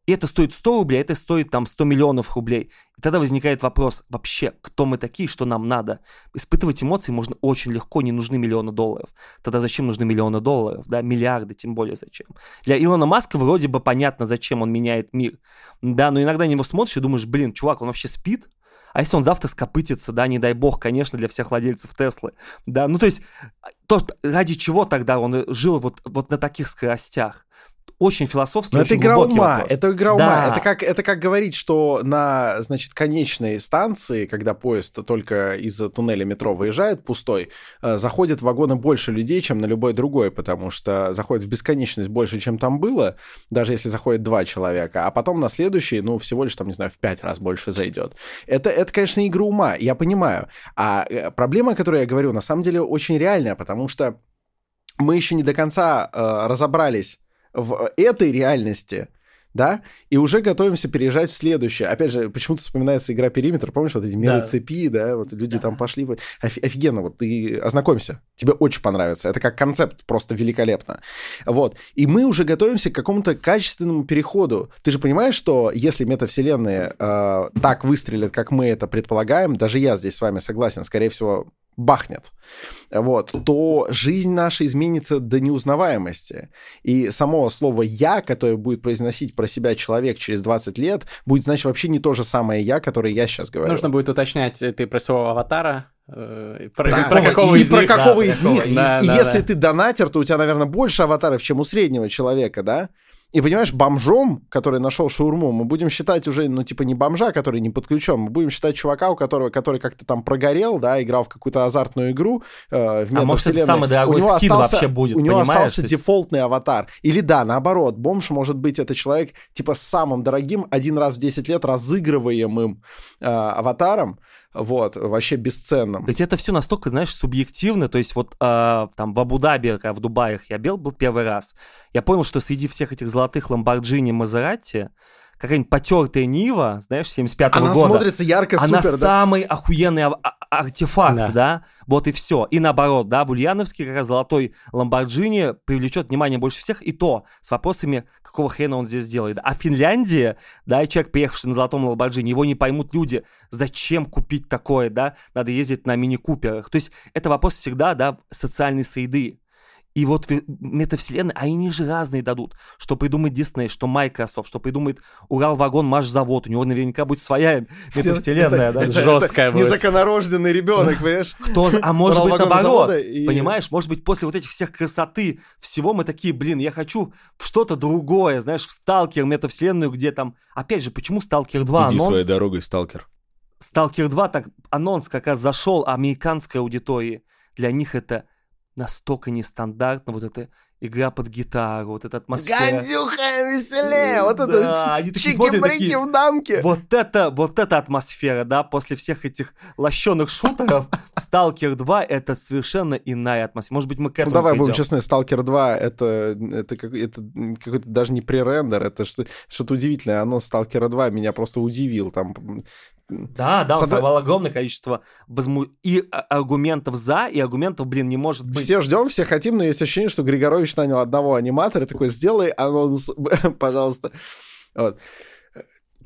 И это стоит 100 рублей, а это стоит там 100 миллионов рублей. И тогда возникает вопрос, вообще, кто мы такие, что нам надо? Испытывать эмоции можно очень легко, не нужны миллионы долларов. Тогда зачем нужны миллионы долларов, да, миллиарды, тем более зачем? Для Илона Маска вроде бы понятно, зачем он меняет мир, да, но иногда на него смотришь и думаешь, блин, чувак, он вообще спит? А если он завтра скопытится, да, не дай бог, конечно, для всех владельцев Теслы, да, ну то есть, то, ради чего тогда он жил вот, вот на таких скоростях? Очень философский, Но
очень это игра ума, вопрос. это игра ума. Да. Это как, это как говорить, что на, значит, конечной станции, когда поезд только из туннеля метро выезжает пустой, э, заходят в вагоны больше людей, чем на любой другой, потому что заходит в бесконечность больше, чем там было, даже если заходит два человека, а потом на следующий, ну, всего лишь, там, не знаю, в пять раз больше зайдет. Это, это конечно, игра ума, я понимаю. А э, проблема, о которой я говорю, на самом деле очень реальная, потому что мы еще не до конца э, разобрались в этой реальности, да, и уже готовимся переезжать в следующее. Опять же, почему-то вспоминается игра «Периметр», помнишь, вот эти меры да. цепи, да, вот люди да. там пошли. Оф- офигенно, вот ты ознакомься, тебе очень понравится. Это как концепт просто великолепно. Вот, и мы уже готовимся к какому-то качественному переходу. Ты же понимаешь, что если метавселенные э, так выстрелят, как мы это предполагаем, даже я здесь с вами согласен, скорее всего, бахнет, вот, то жизнь наша изменится до неузнаваемости. И само слово «я», которое будет произносить про себя человек через 20 лет, будет значить вообще не то же самое «я», которое я сейчас говорю.
Нужно будет уточнять, ты про своего аватара,
э, про, да, про какого из про них, какого да, из них. Да, и да, если да. ты донатер, то у тебя, наверное, больше аватаров, чем у среднего человека, да? И понимаешь, бомжом, который нашел шаурму, мы будем считать уже, ну, типа, не бомжа, который не подключен, мы будем считать чувака, у которого, который как-то там прогорел, да, играл в какую-то азартную игру э, в
А может, это самый дорогой у него скин остался, вообще будет,
У него остался есть... дефолтный аватар. Или да, наоборот, бомж может быть это человек, типа, с самым дорогим, один раз в 10 лет разыгрываемым э, аватаром, вот, вообще бесценным.
Ведь это все настолько, знаешь, субъективно, то есть вот э, там в Абу-Даби, в Дубаях я бел был первый раз, я понял, что среди всех этих золотых Ламборджини Мазерати какая-нибудь потертая Нива, знаешь, 75-го
она
года.
Она смотрится ярко,
она
супер,
да? самый охуенный а- а- артефакт, да. да? Вот и все. И наоборот, да, в Ульяновске как раз золотой Ламборджини привлечет внимание больше всех, и то с вопросами, какого хрена он здесь делает. А Финляндия, да, и человек, приехавший на золотом Ламборджини, его не поймут люди, зачем купить такое, да, надо ездить на мини-куперах. То есть это вопрос всегда, да, социальной среды. И вот метавселенные, а они же разные дадут. Что придумает Disney, что Microsoft, что придумает Урал-вагон Маш-завод. У него наверняка будет своя метавселенная, да?
Жесткая будет. Незаконорожденный ребенок, понимаешь?
Кто, а может быть наоборот, понимаешь? Может быть после вот этих всех красоты всего мы такие, блин, я хочу что-то другое, знаешь, в Сталкер, метавселенную, где там... Опять же, почему Сталкер 2
Иди своей дорогой, Сталкер.
Сталкер 2, так анонс как раз зашел американской аудитории. Для них это настолько нестандартно, вот эта игра под гитару, вот эта атмосфера.
Гандюха веселее! Вот это они чики-брики в дамке.
Вот это, вот эта атмосфера, да, после всех этих лощеных шутеров, Сталкер 2 это совершенно иная атмосфера. Может быть, мы к этому
Ну давай будем честны, Сталкер 2 это, это, как, это какой-то даже не пререндер, это что-то удивительное. Оно Сталкера 2 меня просто удивил. Там
да, да, он сорвал огромное количество возму... и а, аргументов за, и аргументов, блин, не может быть.
Все ждем, все хотим, но есть ощущение, что Григорович нанял одного аниматора, такой, сделай анонс, пожалуйста. Вот.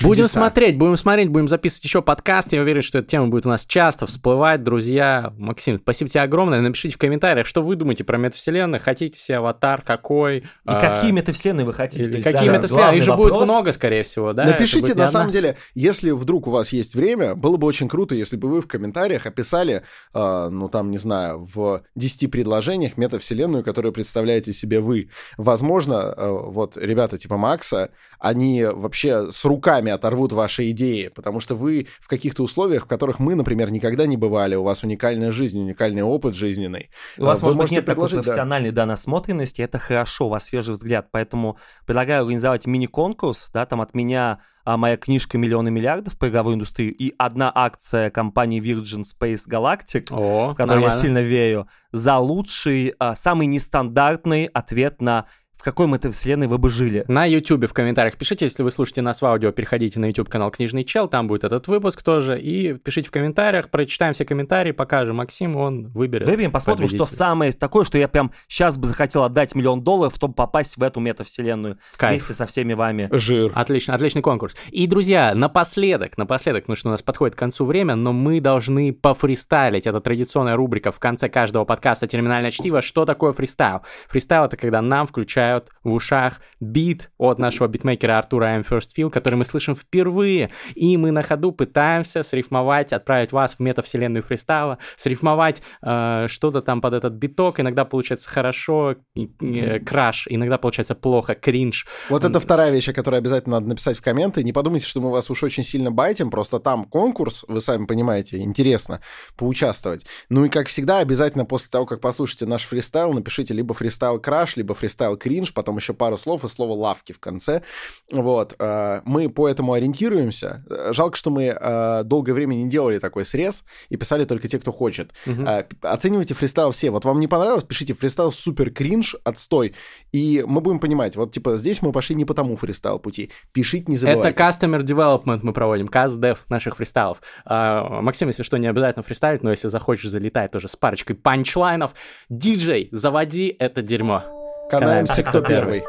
Чудеса. Будем смотреть, будем смотреть, будем записывать еще подкаст. Я уверен, что эта тема будет у нас часто всплывать. Друзья, Максим, спасибо тебе огромное. Напишите в комментариях, что вы думаете про метавселенные. Хотите себе аватар какой? И
а... какие метавселенные вы хотите?
Или какие да, метавселенные? Их же вопрос... будет много, скорее всего, да?
Напишите, на самом деле, если вдруг у вас есть время, было бы очень круто, если бы вы в комментариях описали, э, ну там, не знаю, в 10 предложениях метавселенную, которую представляете себе вы. Возможно, э, вот ребята типа Макса, они вообще с руками оторвут ваши идеи, потому что вы в каких-то условиях, в которых мы, например, никогда не бывали, у вас уникальная жизнь, уникальный опыт жизненный.
У вас, вы может быть, нет такой профессиональной да. да, насмотренности, это хорошо, у вас свежий взгляд, поэтому предлагаю организовать мини-конкурс, да, там от меня а, моя книжка «Миллионы миллиардов» по игровой индустрии и одна акция компании Virgin Space Galactic, О, в которую я сильно верю, за лучший, а, самый нестандартный ответ на в какой метавселенной вы бы жили.
На YouTube в комментариях пишите, если вы слушаете нас в аудио, переходите на YouTube канал Книжный Чел, там будет этот выпуск тоже, и пишите в комментариях, прочитаем все комментарии, покажем Максиму, он выберет.
Выберем, посмотрим, что самое такое, что я прям сейчас бы захотел отдать миллион долларов, чтобы попасть в эту метавселенную
Кайф.
вместе со всеми вами.
Жир.
Отлично, отличный конкурс. И, друзья, напоследок, напоследок, потому что у нас подходит к концу время, но мы должны пофристайлить. Это традиционная рубрика в конце каждого подкаста «Терминальное чтиво». Что такое фристайл? Фристайл — это когда нам включают в ушах бит от нашего битмейкера Артура I'm First Feel, который мы слышим впервые. И мы на ходу пытаемся срифмовать, отправить вас в метавселенную фристайла, срифмовать э, что-то там под этот биток. Иногда получается хорошо, э, краш, иногда получается плохо, кринж.
Вот это вторая вещь, о которой обязательно надо написать в комменты. Не подумайте, что мы вас уж очень сильно байтим, просто там конкурс, вы сами понимаете, интересно поучаствовать. Ну и, как всегда, обязательно после того, как послушаете наш фристайл, напишите либо фристайл краш, либо фристайл кринж, потом еще пару слов и слово лавки в конце. Вот. э, Мы по этому ориентируемся. Э, Жалко, что мы э, долгое время не делали такой срез и писали только те, кто хочет. Э, Оценивайте фристайл все. Вот вам не понравилось, пишите фристайл супер кринж, отстой. И мы будем понимать, вот типа здесь мы пошли не по тому фристайл пути. Пишите, не
Это
забывайте.
Customer Development мы проводим, CastDev наших фристайлов. Максим, если что, не обязательно фристайлить, но если захочешь, залетай тоже с парочкой панчлайнов. Диджей, заводи это дерьмо.
Канаемся, кто первый.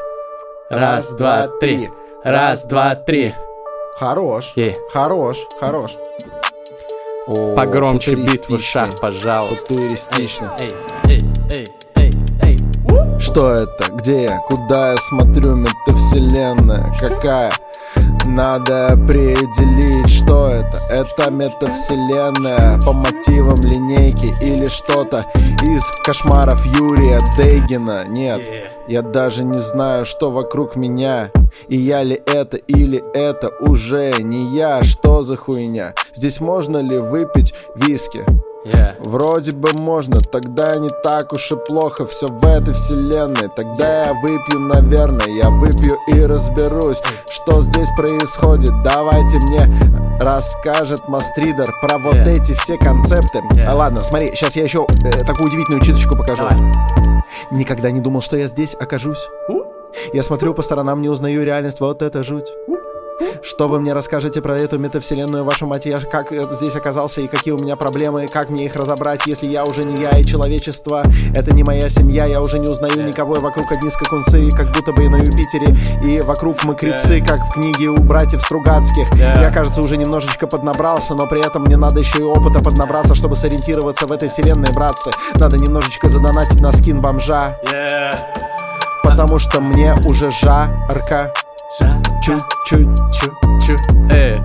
Раз, два, три. Раз, два, три.
Хорош.
Ей.
Хорош, хорош. О,
Погромче бит в
футуристично.
ушах, пожалуйста.
Футуристично.
Эй, эй, эй, эй, эй.
Что это? Где я? Куда я смотрю? Метавселенная какая? Надо определить, что это. Это метавселенная По мотивам линейки Или что-то из кошмаров Юрия Дейгина Нет, я даже не знаю, что вокруг меня. И я ли это или это уже не я. Что за хуйня? Здесь можно ли выпить виски?
Yeah.
Вроде бы можно, тогда не так уж и плохо все в этой вселенной. Тогда я выпью, наверное, я выпью и разберусь, что здесь происходит. Давайте мне расскажет Мастридер про вот
Yeah.
эти все концепты.
Yeah.
а, Ладно, смотри, сейчас я еще э, такую удивительную читочку покажу.
Давай.
Никогда не думал, что я здесь окажусь. Я смотрю по сторонам, не узнаю реальность, вот это жуть что вы мне расскажете про эту метавселенную, вашу мать, я как э, здесь оказался и какие у меня проблемы, как мне их разобрать, если я уже не я и человечество, это не моя семья, я уже не узнаю никого, и вокруг одни скакунцы, как будто бы и на Юпитере, и вокруг мокрецы, как в книге у братьев Стругацких. Я, кажется, уже немножечко поднабрался, но при этом мне надо еще и опыта поднабраться, чтобы сориентироваться в этой вселенной, братцы. Надо немножечко задонатить на скин бомжа, потому что мне уже жарко, чуть-чуть.
Чу. Э,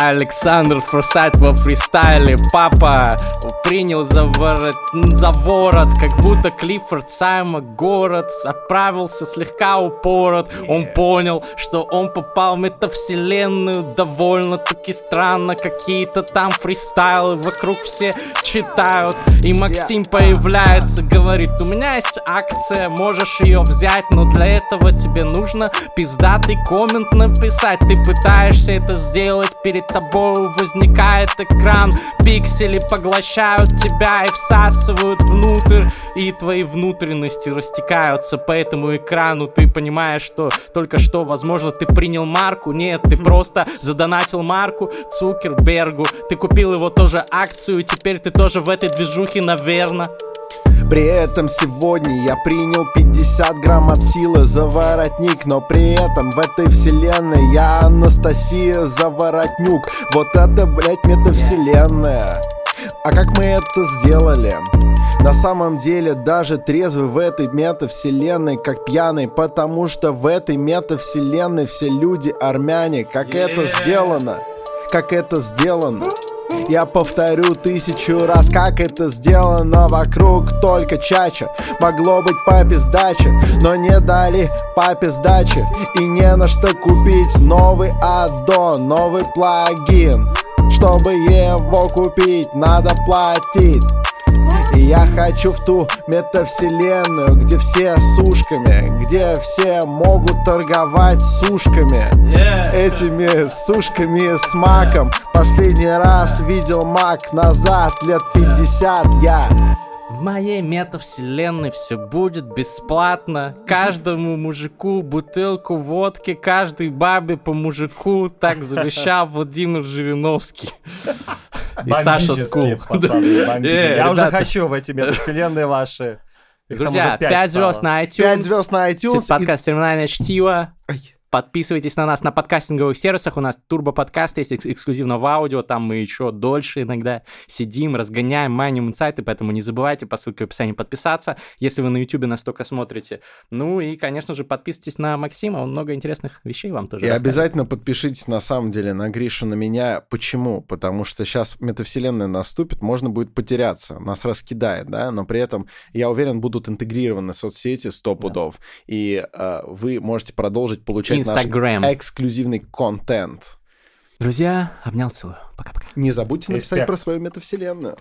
Александр Форсайт во фристайле. Папа принял за ворот, за ворот Как будто Клиффорд Сайма город Отправился слегка упорот. Он понял, что он попал в метавселенную. Довольно-таки странно Какие-то там фристайлы Вокруг все читают. И Максим появляется Говорит, у меня есть акция Можешь ее взять Но для этого тебе нужно пиздатый коммент написать. Ты пытаешься это сделать Перед тобой возникает экран. Пиксели поглощают тебя и всасывают внутрь. И твои внутренности растекаются по этому экрану. Ты понимаешь, что только что, возможно, ты принял марку. Нет, ты просто задонатил марку Цукербергу. Ты купил его тоже акцию И теперь ты тоже в этой движухе, наверное
При этом сегодня я принял 50 грамм от силы за воротник Но при этом в этой вселенной я Анастасия Заворотнюк Вот это, блядь, метавселенная А как мы это сделали? На самом деле даже трезвый в этой метавселенной как пьяный Потому что в этой метавселенной все люди армяне Как это сделано? Как это сделано? Я повторю тысячу раз, как это сделано вокруг. Только чача Могло быть папе сдача, но не дали папе сдачи И не на что купить новый аддон, новый плагин. Чтобы его купить, надо платить и я хочу в ту метавселенную, где все сушками, где все могут торговать сушками. Этими сушками с маком. Последний раз видел мак назад, лет 50 я
моей метавселенной все будет бесплатно. Каждому мужику бутылку водки, каждой бабе по мужику. Так завещал Владимир Жириновский. И Саша Скул.
Я уже хочу в эти метавселенные ваши.
Друзья, 5 звезд на iTunes.
5 звезд на iTunes.
Подкаст «Терминальное чтиво». Подписывайтесь на нас на подкастинговых сервисах. У нас турбо-подкаст есть эксклюзивно в аудио. Там мы еще дольше иногда сидим, разгоняем, майним инсайты. Поэтому не забывайте по ссылке в описании подписаться, если вы на YouTube нас только смотрите. Ну и, конечно же, подписывайтесь на Максима. Он много интересных вещей вам тоже
И
расскажет.
обязательно подпишитесь, на самом деле, на Гришу, на меня. Почему? Потому что сейчас метавселенная наступит, можно будет потеряться, нас раскидает, да, но при этом, я уверен, будут интегрированы соцсети сто пудов, и э, вы можете продолжить получать
Инстаграм.
наш эксклюзивный контент.
Друзья, обнял, целую. Пока-пока.
Не забудьте написать
Респект.
про свою метавселенную.